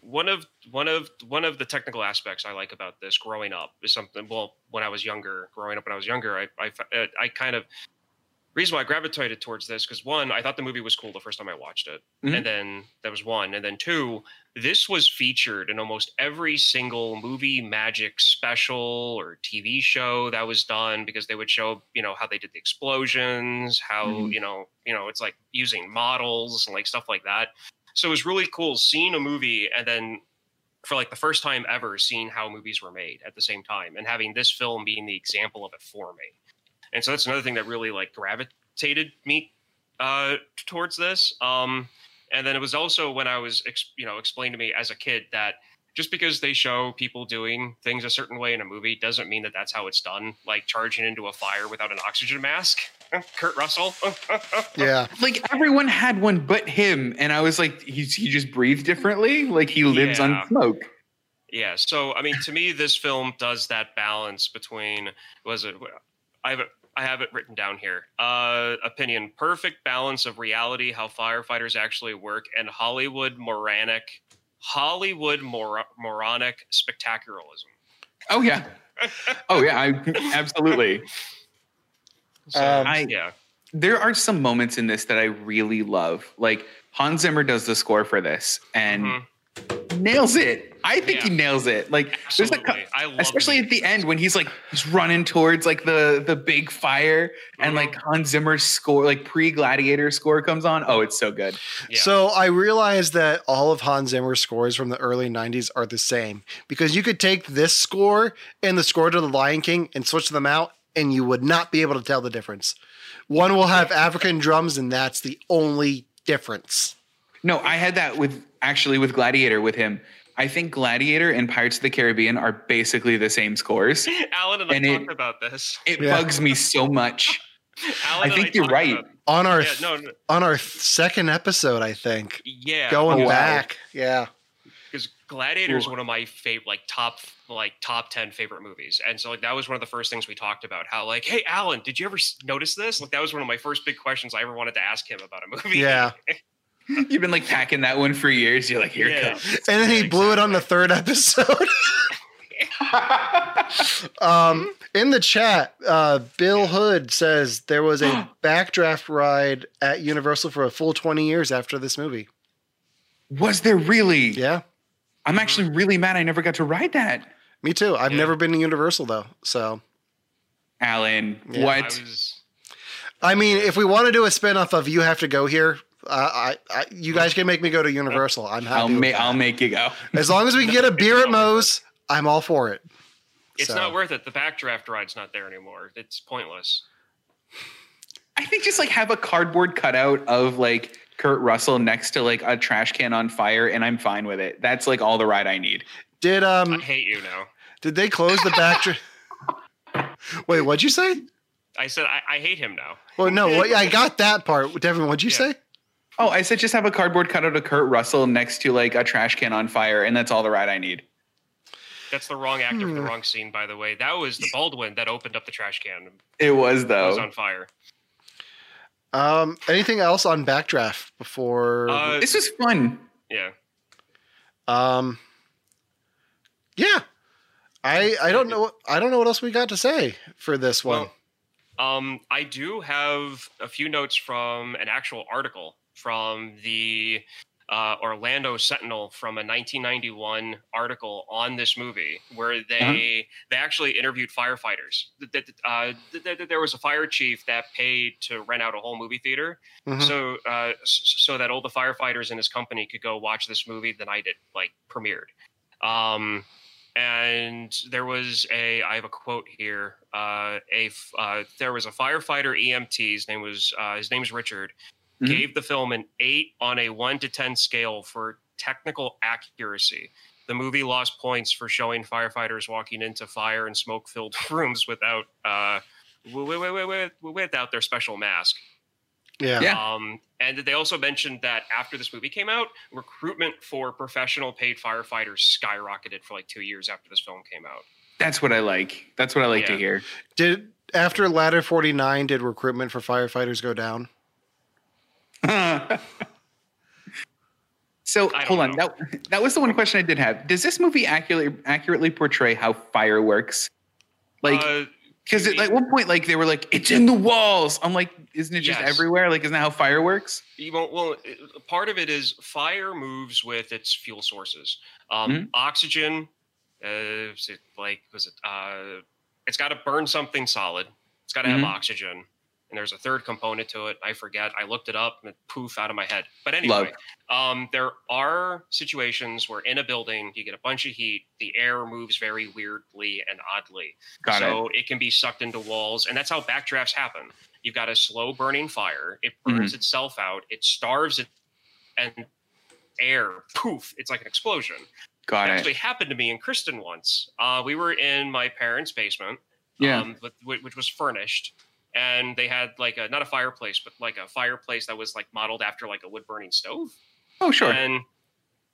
[SPEAKER 2] one of one of one of the technical aspects I like about this growing up is something. Well, when I was younger, growing up when I was younger, I I, I kind of reason why I gravitated towards this because one, I thought the movie was cool the first time I watched it,
[SPEAKER 3] Mhm.
[SPEAKER 2] and then that was one, and then two, this was featured in almost every single movie magic special or TV show that was done because they would show you know how they did the explosions, how
[SPEAKER 3] Mhm.
[SPEAKER 2] you know you know it's like using models and like stuff like that. So it was really cool seeing a movie and then for like the first time ever seeing how movies were made at the same time and having this film being the example of it for me. And so that's another thing that really like gravitated me uh, towards this. Um, and then it was also when I was, ex- you know, explained to me as a kid that just because they show people doing things a certain way in a movie doesn't mean that that's how it's done. Like charging into a fire without an oxygen mask, *laughs* Kurt Russell. *laughs*
[SPEAKER 1] Yeah.
[SPEAKER 3] Like everyone had one but him, and I was like, he's he just breathes differently. Like he lives
[SPEAKER 2] Yeah.
[SPEAKER 3] on smoke.
[SPEAKER 2] Yeah. So I mean, to me, this film does that balance between was it? I have it. I have it written down here. Uh, opinion: perfect balance of reality, how firefighters actually work, and Hollywood moronic, Hollywood mor- moronic spectacularism.
[SPEAKER 3] Oh yeah. Oh yeah. I absolutely. *laughs*
[SPEAKER 2] So,
[SPEAKER 1] Um,
[SPEAKER 3] I-
[SPEAKER 2] yeah.
[SPEAKER 3] there are some moments in this that I really love. Like Hans Zimmer does the score for this and
[SPEAKER 2] Mhm.
[SPEAKER 3] Nails it. I think he nails it. Like there's a cou-
[SPEAKER 2] love
[SPEAKER 3] especially at the end when he's like he's running towards like the the big fire and
[SPEAKER 2] Mhm.
[SPEAKER 3] like Hans Zimmer's score like pre Gladiator score comes on. Oh, it's so good.
[SPEAKER 2] Yeah.
[SPEAKER 1] So I realized that all of Hans Zimmer's scores from the early 90s are the same because you could take this score and the score to The Lion King and switch them out, and you would not be able to tell the difference. One will have African drums, and that's the only difference.
[SPEAKER 3] No, I had that with actually with Gladiator with him. I think Gladiator and Pirates of the Caribbean are basically the same scores. *laughs*
[SPEAKER 2] Allen and I
[SPEAKER 3] and it-
[SPEAKER 2] talked about this.
[SPEAKER 3] It
[SPEAKER 1] Yeah.
[SPEAKER 3] bugs me so much. *laughs*
[SPEAKER 2] Allen
[SPEAKER 3] I
[SPEAKER 2] and
[SPEAKER 3] think you're right.
[SPEAKER 1] On our
[SPEAKER 2] yeah. No. no
[SPEAKER 1] on our second episode, I think
[SPEAKER 2] yeah.
[SPEAKER 1] going
[SPEAKER 3] Oh, wow.
[SPEAKER 1] back, yeah,
[SPEAKER 2] because Gladiator is one of my favorite, like top, like top ten favorite movies, and so like that was one of the first things we talked about. How like, hey, Allen, did you ever notice this? Like that was one of my first big questions I ever wanted to ask him about a movie.
[SPEAKER 1] yeah. *laughs* *laughs*
[SPEAKER 3] You've been like packing that one for years. You're like, here it comes.
[SPEAKER 1] And then he
[SPEAKER 2] Yeah,
[SPEAKER 1] blew it on the third episode. *laughs* um, in the chat, uh, Bill Hood says there was a *gasps* backdraft ride at Universal for a full 20 years after this movie.
[SPEAKER 3] Was there really?
[SPEAKER 1] Yeah,
[SPEAKER 3] I'm actually really mad I never got to ride that.
[SPEAKER 1] me too. I've
[SPEAKER 2] Yeah.
[SPEAKER 1] never been to Universal though. So,
[SPEAKER 3] Allen,
[SPEAKER 1] Yeah.
[SPEAKER 2] I
[SPEAKER 3] what?
[SPEAKER 2] was,
[SPEAKER 1] I mean, if we want to do a spinoff of You Have to Go Here, I, I, you guys can make me go to Universal. I'm happy.
[SPEAKER 3] I'll
[SPEAKER 1] with
[SPEAKER 3] make. I'll make you go.
[SPEAKER 1] As long as we can get a beer at Moe's, I'm all for it.
[SPEAKER 2] it's
[SPEAKER 1] So-
[SPEAKER 2] not worth it. The backdraft ride's not there anymore. It's pointless.
[SPEAKER 3] I think just like have a cardboard cutout of like Kurt Russell next to like a trash can on fire, and I'm fine with it. That's like all the ride I need.
[SPEAKER 1] Did
[SPEAKER 2] I
[SPEAKER 1] um
[SPEAKER 2] hate you now.
[SPEAKER 1] did they close the backdraft? *laughs* Wait, what'd you say?
[SPEAKER 2] I said I, I hate him now.
[SPEAKER 1] Well, no, *laughs* what, I got that part. Devon, what'd you
[SPEAKER 2] Yeah.
[SPEAKER 1] say?
[SPEAKER 3] Oh, I said just have a cardboard cutout of Kurt Russell next to like a trash can on fire, and that's all the ride I need.
[SPEAKER 2] That's the wrong actor for the
[SPEAKER 1] Hmm.
[SPEAKER 2] wrong scene, by the way. That was the Baldwin that opened up the trash can.
[SPEAKER 3] It was though.
[SPEAKER 2] It was on fire.
[SPEAKER 1] Um, anything else on backdraft before?
[SPEAKER 2] Uh,
[SPEAKER 3] This was fun.
[SPEAKER 2] yeah.
[SPEAKER 1] um, yeah, I I don't know what I don't know what else we got to say for this one.
[SPEAKER 2] Well, um, I do have a few notes from an actual article from the uh, Orlando Sentinel from a 1991 article on this movie where they
[SPEAKER 3] Uh-huh.
[SPEAKER 2] they actually interviewed firefighters. Th- th- th- uh, th- th- There was a fire chief that paid to rent out a whole movie theater
[SPEAKER 1] Mhm.
[SPEAKER 2] so uh, so that all the firefighters in his company could go watch this movie the night it like premiered. Um, and there was a I have a quote here. Uh, a uh, there was a firefighter EMT. His name was uh, his name is Richard.
[SPEAKER 3] Mhm.
[SPEAKER 2] gave the film an eight on a one to 10 scale for technical accuracy. The movie lost points for showing firefighters walking into fire and smoke filled *laughs* rooms without, uh, wi- wi- wi- wi- without their special mask.
[SPEAKER 1] Yeah.
[SPEAKER 3] Yeah.
[SPEAKER 2] Um, and they also mentioned that after this movie came out, recruitment for professional paid firefighters skyrocketed for like two years after this film came out.
[SPEAKER 3] That's what I like. That's what I like to hear.
[SPEAKER 1] Did after Ladder 49 did recruitment for firefighters go down? *laughs*
[SPEAKER 3] so hold on.
[SPEAKER 2] know.
[SPEAKER 3] That that was the one question I did have. Does this movie accurately accurately portray how fire works? Like,
[SPEAKER 2] Uh,
[SPEAKER 3] because at one point, like they were like, "It's in the walls." I'm like, "Isn't it just
[SPEAKER 2] Yes.
[SPEAKER 3] everywhere? Like, isn't that how fire works?"
[SPEAKER 2] you won't, well, it- part of it is fire moves with its fuel sources. Um,
[SPEAKER 3] Mhm.
[SPEAKER 2] Oxygen, uh, is it like was it? Uh, it's got to burn something solid. It's got to
[SPEAKER 3] Mhm.
[SPEAKER 2] have oxygen, and there's a third component to it. I forget. I looked it up and it poof out of my head. But anyway, um, there are situations where in a building you get a bunch of heat, the air moves very weirdly and oddly
[SPEAKER 3] Got
[SPEAKER 2] so it. can be sucked into walls, and that's how backdrafts happen. You've got a slow burning fire; it
[SPEAKER 3] Mm-hmm.
[SPEAKER 2] burns itself out, it starves it, and air, poof! It's like an explosion.
[SPEAKER 3] it. Got
[SPEAKER 2] It
[SPEAKER 3] it.
[SPEAKER 2] actually happened to me in Kristen once. Uh, we were in my parents' basement,
[SPEAKER 3] Yeah.
[SPEAKER 2] um, which was furnished, and they had like a not a fireplace, but like a fireplace that was like modeled after like a wood burning stove.
[SPEAKER 3] oh, sure.
[SPEAKER 2] And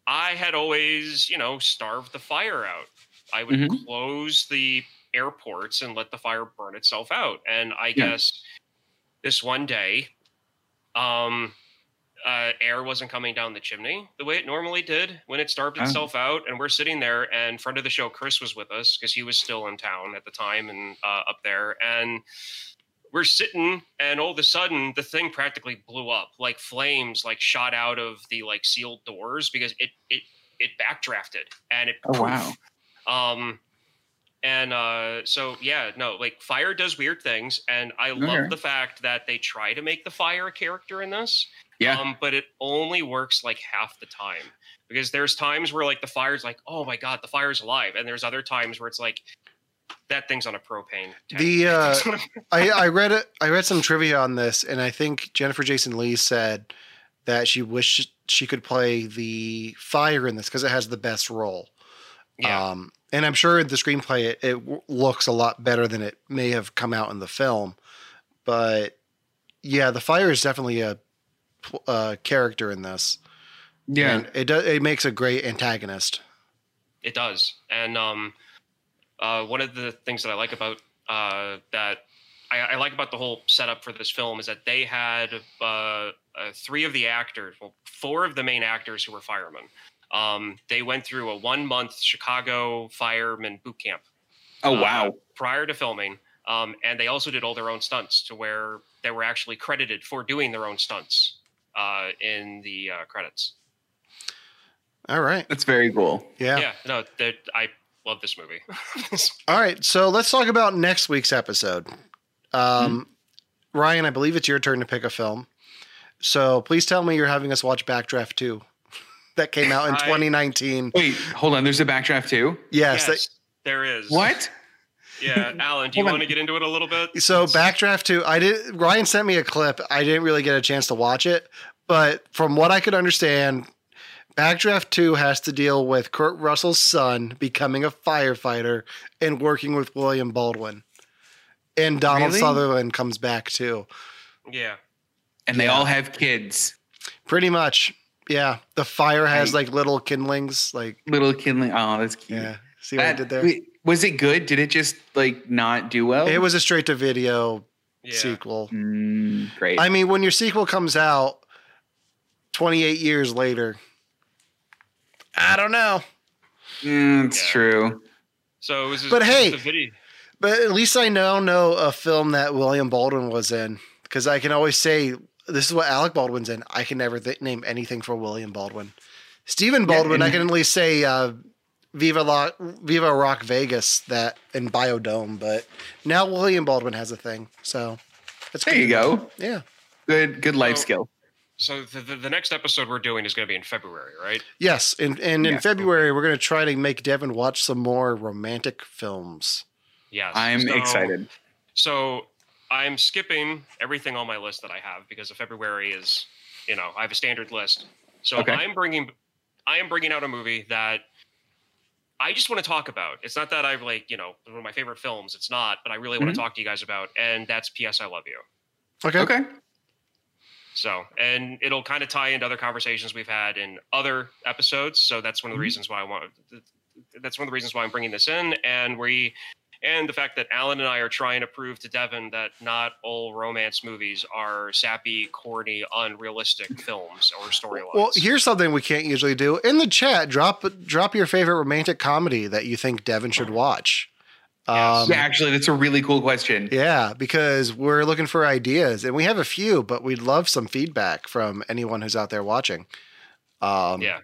[SPEAKER 2] I had always, you know, starved the fire out. I would
[SPEAKER 3] Mhm.
[SPEAKER 2] close the airports and let the fire burn itself out. And I
[SPEAKER 3] Yeah.
[SPEAKER 2] guess this one day, um, uh, air wasn't coming down the chimney the way it normally did when it starved
[SPEAKER 3] Oh.
[SPEAKER 2] itself out. And we're sitting there, and friend of the show, Chris, was with us because he was still in town at the time and uh, up there. And we're sitting, and all of a sudden, the thing practically blew up. Like flames, like shot out of the like sealed doors because it it it backdrafted and it.
[SPEAKER 3] Oh, wow.
[SPEAKER 2] Um, and uh, so yeah, no, like fire does weird things, and I
[SPEAKER 3] Okay.
[SPEAKER 2] love the fact that they try to make the fire a character in this.
[SPEAKER 3] Yeah.
[SPEAKER 2] Um, but it only works like half the time because there's times where like the fire's like, oh my god, the fire's alive, and there's other times where it's like that thing's on a propane. tank.
[SPEAKER 1] The *laughs* uh, *laughs* I, I read it. I read some trivia on this, and I think Jennifer Jason Lee said that she wished she could play the fire in this because it has the best role.
[SPEAKER 2] yeah,
[SPEAKER 1] Um, and I'm sure the screenplay it, it looks a lot better than it may have come out in the film. But yeah, the fire is definitely a pl- uh, character in this.
[SPEAKER 3] yeah.
[SPEAKER 1] and it does. It makes a great antagonist.
[SPEAKER 2] It does. And um, uh, one of the things that I like about uh, that I, I like about the whole setup for this film is that they had uh, uh, three of the actors, well, four of the main actors who were firemen. Um, they went through a one month Chicago fireman boot camp
[SPEAKER 3] oh,
[SPEAKER 2] uh,
[SPEAKER 3] wow.
[SPEAKER 2] prior to filming. Um, and they also did all their own stunts to where they were actually credited for doing their own stunts uh, in the uh, credits.
[SPEAKER 1] All right.
[SPEAKER 3] That's very cool.
[SPEAKER 1] Yeah.
[SPEAKER 2] Yeah, no, that I love this movie. *laughs*
[SPEAKER 1] All right. So let's talk about next week's episode. Um, Ryan, I believe it's your turn to pick a film. So please tell me you're having us watch Backdraft 2 *laughs* that came out in *laughs*
[SPEAKER 2] I-
[SPEAKER 1] 2019.
[SPEAKER 3] Wait, hold on. There's a backdraft 2?
[SPEAKER 1] Yes.
[SPEAKER 2] yes, there is.
[SPEAKER 3] What?
[SPEAKER 2] Yeah, Allen, do you want to get into it a little bit?
[SPEAKER 1] that- so Backdraft 2, I did Ryan sent me a clip. I didn't really get a chance to watch it, but from what I could understand, Backdraft 2 has to deal with Kurt Russell's son becoming a firefighter and working with William Baldwin. And Donald
[SPEAKER 3] Really?
[SPEAKER 1] Sutherland comes back too.
[SPEAKER 2] Yeah,
[SPEAKER 3] And they
[SPEAKER 1] Yeah.
[SPEAKER 3] all have kids.
[SPEAKER 1] Pretty much. Yeah. The fire has
[SPEAKER 3] I-
[SPEAKER 1] like little kindlings. Like,
[SPEAKER 3] Little kindling. Oh, that's cute.
[SPEAKER 1] yeah. See what I
[SPEAKER 3] That-
[SPEAKER 1] did there?
[SPEAKER 3] wait, was it good? Did it just like not do well?
[SPEAKER 1] It was a straight to video
[SPEAKER 2] yeah.
[SPEAKER 1] sequel.
[SPEAKER 3] Mm, great.
[SPEAKER 1] I mean, when your sequel comes out 28 years later, I don't know.
[SPEAKER 3] Mm, it's
[SPEAKER 2] Yeah.
[SPEAKER 3] true.
[SPEAKER 2] So it was.
[SPEAKER 1] But hey-
[SPEAKER 2] the video.
[SPEAKER 1] But at least I now know a film that William Baldwin was in because I can always say, this is what Alec Baldwin's in. I can never th- name anything for William Baldwin. Stephen Baldwin, I
[SPEAKER 3] and-
[SPEAKER 1] can at least say uh, Viva, La- Viva Rock Vegas that in Biodome, but now William Baldwin has a thing. So that's
[SPEAKER 3] There you go.
[SPEAKER 1] Yeah.
[SPEAKER 3] Good, good life
[SPEAKER 2] So-
[SPEAKER 3] skill.
[SPEAKER 2] So the, the, the next episode we're doing is going to be in February, right?
[SPEAKER 1] Yes. And, and in
[SPEAKER 3] Yeah.
[SPEAKER 1] February, we're going to try to make Devon watch some more romantic films.
[SPEAKER 2] Yes.
[SPEAKER 3] I'm
[SPEAKER 2] So-
[SPEAKER 3] excited.
[SPEAKER 2] So I'm skipping everything on my list that I have because of February is, you know, I have a standard list. So
[SPEAKER 3] Okay.
[SPEAKER 2] I'm bringing, I am bringing out a movie that I just want to talk about. It's not that I've like, you know, one of my favorite films. It's not, but I really want
[SPEAKER 3] Mhm.
[SPEAKER 2] to talk to you guys about, and that's P.S. I Love You.
[SPEAKER 1] Okay.
[SPEAKER 3] Okay.
[SPEAKER 2] So, and it'll kind of tie into other conversations we've had in other episodes. So that's one of the
[SPEAKER 3] Mhm.
[SPEAKER 2] reasons why I want. That's one of the reasons why I'm bringing this in, and we, and the fact that Allen and I are trying to prove to Devon that not all romance movies are sappy, corny, unrealistic *laughs* films or storylines.
[SPEAKER 1] Well, here's something we can't usually do. In the chat, drop drop your favorite romantic comedy that you think Devon should watch.
[SPEAKER 2] Yes.
[SPEAKER 1] Um,
[SPEAKER 3] yeah, actually, that's a really cool question.
[SPEAKER 1] Yeah, because we're looking for ideas, and we have a few, but we'd love some feedback from anyone who's out there watching. Um,
[SPEAKER 2] yeah,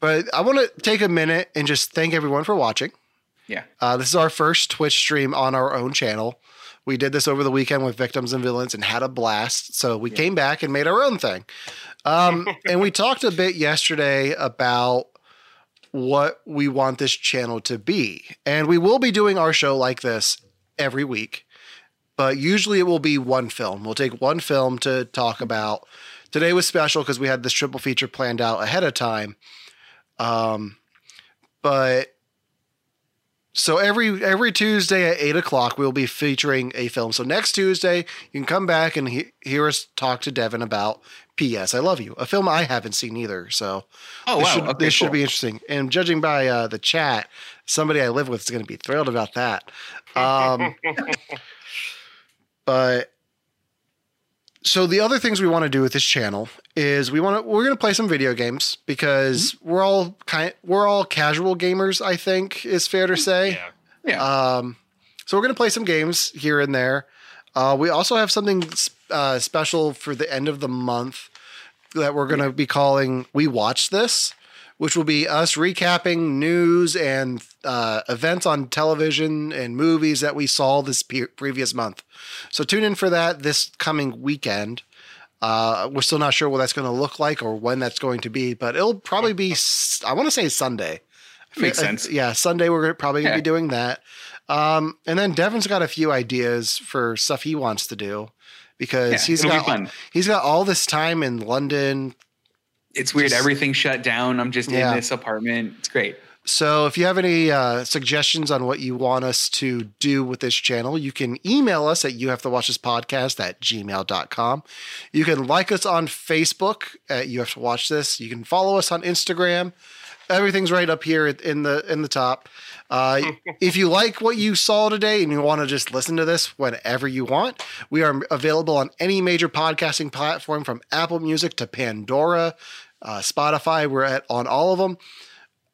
[SPEAKER 1] But I want to take a minute and just thank everyone for watching.
[SPEAKER 3] Yeah.
[SPEAKER 1] Uh, this is our first Twitch stream on our own channel. We did this over the weekend with Victims and Villains and had a blast. So we
[SPEAKER 3] Yeah.
[SPEAKER 1] came back and made our own thing. Um, *laughs* and we talked a bit yesterday about what we want this channel to be. And we will be doing our show like this every week, but usually it will be one film. We'll take one film to talk about. Today was special because we had this triple feature planned out ahead of time. Um, but so every every Tuesday at eight o'clock, we'll be featuring a film. So next Tuesday, you can come back and he- hear us talk to Devon about P.S. I Love You, a film I haven't seen either. So
[SPEAKER 3] Oh
[SPEAKER 1] this
[SPEAKER 3] wow,
[SPEAKER 1] should,
[SPEAKER 3] okay,
[SPEAKER 1] this should be interesting. And judging by uh, the chat, somebody I live with is going to be thrilled about that. *laughs* Um, *laughs* but so the other things we want to do with this channel is we want to we're going to play some video games because we're all kind we're all casual gamers. I think is fair to say.
[SPEAKER 2] yeah.
[SPEAKER 3] Yeah.
[SPEAKER 1] Um, so we're going to play some games here and there. Uh, we also have something uh, special for the end of the month that we're going to be calling "We Watch This," which will be us recapping news and uh, events on television and movies that we saw this pe- previous month. So tune in for that this coming weekend. Uh, we're still not sure what that's going to look like or when that's going to be, but it'll probably be. I want to say Sunday.
[SPEAKER 3] Makes sense.
[SPEAKER 1] Yeah, Sunday we're probably going to
[SPEAKER 3] Yeah.
[SPEAKER 1] be doing that. Um, and then Devon's got a few ideas for stuff he wants to do because
[SPEAKER 3] Yeah,
[SPEAKER 1] he's
[SPEAKER 3] it'll be
[SPEAKER 1] got he's got all this time in London.
[SPEAKER 3] It's weird.
[SPEAKER 1] just-
[SPEAKER 3] Everything's shut down. I'm just
[SPEAKER 1] Yeah.
[SPEAKER 3] in this apartment. It's great.
[SPEAKER 1] So if you have any uh, suggestions on what you want us to do with this channel, you can email us at you have to watch this podcast at gmail.com. You can like us on Facebook at you have to watch this. You can follow us on Instagram. Everything's right up here in the in the top. Uh, *laughs* if you like what you saw today and you want to just listen to this whenever you want, we are available on any major podcasting platform from Apple Music to Pandora, uh, Spotify. We're at on all of them.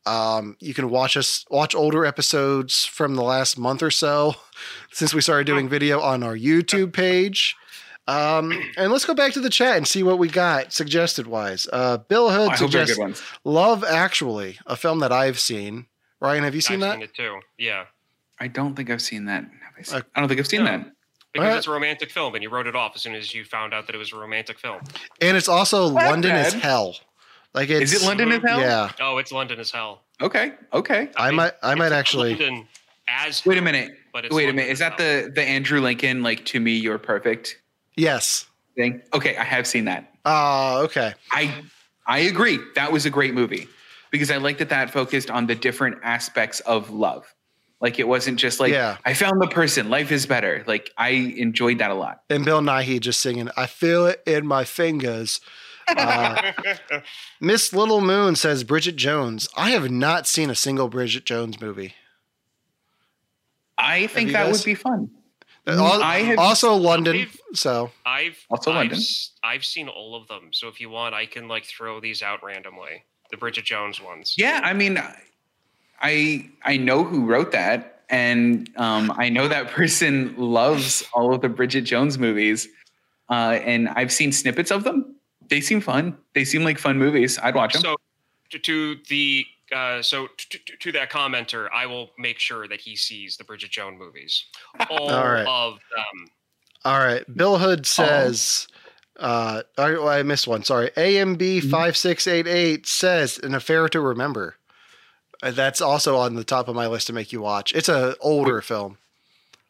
[SPEAKER 1] Um, you can watch us watch older episodes from the last month or so *laughs* since we started doing video on our YouTube page. Um, and let's go back to the chat and see what we got suggested wise. Uh, Bill Hood
[SPEAKER 3] Oh, I hope they're
[SPEAKER 1] suggests. Love Actually, a film that I've seen. Ryan, have you seen
[SPEAKER 2] I've
[SPEAKER 1] that?
[SPEAKER 2] seen it too. Yeah,
[SPEAKER 3] I don't think I've seen that. Have I, seen-
[SPEAKER 1] Uh,
[SPEAKER 3] I don't think I've seen
[SPEAKER 2] no.
[SPEAKER 3] that.
[SPEAKER 2] because
[SPEAKER 1] Alright.
[SPEAKER 2] it's a romantic film, and you wrote it off as soon as you found out that it was a romantic film.
[SPEAKER 1] And it's also
[SPEAKER 3] Not
[SPEAKER 1] London is hell. Like it's
[SPEAKER 3] Is it London as hell?
[SPEAKER 1] Yeah,
[SPEAKER 2] Oh, it's London as hell.
[SPEAKER 3] Okay. Okay.
[SPEAKER 1] I might I might actually
[SPEAKER 2] London as
[SPEAKER 3] Wait a minute.
[SPEAKER 2] But it's
[SPEAKER 3] Wait a minute. Is that
[SPEAKER 2] hell.
[SPEAKER 3] the the Andrew Lincoln like to me you're perfect
[SPEAKER 1] yes.
[SPEAKER 3] thing? Okay, I have seen that.
[SPEAKER 1] Uh okay.
[SPEAKER 3] I I agree. That was a great movie because I like that that focused on the different aspects of love. Like it wasn't just like
[SPEAKER 1] Yeah.
[SPEAKER 3] I found the person, life is better. Like I enjoyed that a lot.
[SPEAKER 1] And Bill Nighy just singing, I feel it in my fingers. Uh, *laughs* Miss Little Moon says Bridget Jones. I have not seen a single Bridget Jones movie.
[SPEAKER 3] I think that
[SPEAKER 1] guys?
[SPEAKER 3] would be fun.
[SPEAKER 1] Al-
[SPEAKER 3] I have-
[SPEAKER 1] also London.
[SPEAKER 2] I've-
[SPEAKER 1] So
[SPEAKER 2] I've
[SPEAKER 3] Also
[SPEAKER 2] I've,
[SPEAKER 3] London.
[SPEAKER 2] s- I've seen all of them. So if you want, I can like throw these out randomly. The Bridget Jones ones.
[SPEAKER 3] Yeah, I mean, I I know who wrote that, and um, I know that *laughs* person loves all of the Bridget Jones movies, uh, and I've seen snippets of them. They seem fun. They seem like fun movies. I'd watch them.
[SPEAKER 2] So to, to the uh, so to, to, to that commenter, I will make sure that he sees the Bridget Jones movies, *laughs* all
[SPEAKER 1] All right.
[SPEAKER 2] of them.
[SPEAKER 1] all right. Bill Hood says uh I, I missed one. Sorry. AMB five six eight eight says an affair to remember. Uh, That's also on the top of my list to make you watch. It's a older film.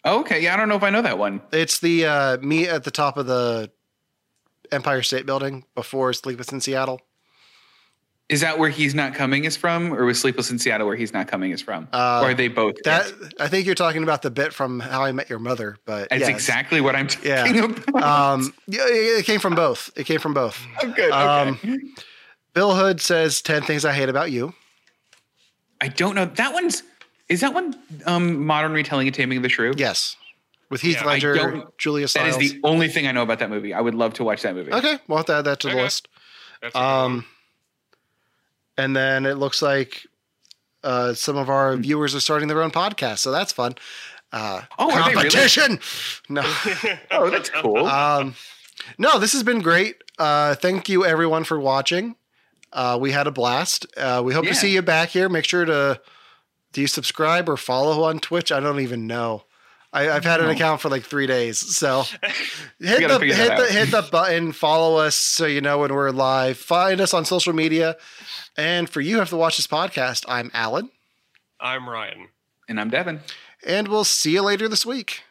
[SPEAKER 3] Oh, okay, yeah, I don't know if I know that one.
[SPEAKER 1] It's the uh, meet at the top of the Empire State Building before Sleepless in Seattle.
[SPEAKER 3] Is that where he's not coming is from, or was Sleepless in Seattle where he's not coming is from?
[SPEAKER 1] Uh,
[SPEAKER 3] or are they both?
[SPEAKER 1] That? I think you're talking about the bit from How I Met Your Mother, but
[SPEAKER 3] That's
[SPEAKER 1] yes.
[SPEAKER 3] exactly what I'm talking
[SPEAKER 1] Yeah.
[SPEAKER 3] about.
[SPEAKER 1] Um, yeah, it came from both. It came from both.
[SPEAKER 3] oh, good. Okay.
[SPEAKER 1] um, Bill Hood says 10 things I hate about you.
[SPEAKER 3] I don't know. That one's is that one um modern retelling of Taming of the Shrew?
[SPEAKER 1] Yes. With Heath
[SPEAKER 2] Yeah,
[SPEAKER 1] Ledger, Julia
[SPEAKER 3] That is the only thing I know about that movie. I would love to watch that movie.
[SPEAKER 1] okay, we'll have to add that to the list.
[SPEAKER 2] That's a good one.
[SPEAKER 1] Um, and then it looks like uh, some of our viewers are starting their own podcast, so that's fun. Uh,
[SPEAKER 3] Oh, they really?
[SPEAKER 1] competition! *laughs* No.
[SPEAKER 3] Oh, that's cool.
[SPEAKER 1] um, no, this has been great. Uh, thank you, everyone, for watching. Uh, we had a blast. Uh, we hope
[SPEAKER 3] Yeah.
[SPEAKER 1] to see you back here. Make sure to do you subscribe or follow on Twitch? I don't even know. I, I've had an account for like three days, so *laughs* hit the hit the hit the button. Follow us so you know when we're live. Find us on social media. And for you who have to watch this podcast, I'm Allen,
[SPEAKER 2] I'm Ryan.
[SPEAKER 3] and I'm Devon.
[SPEAKER 1] and we'll see you later this week.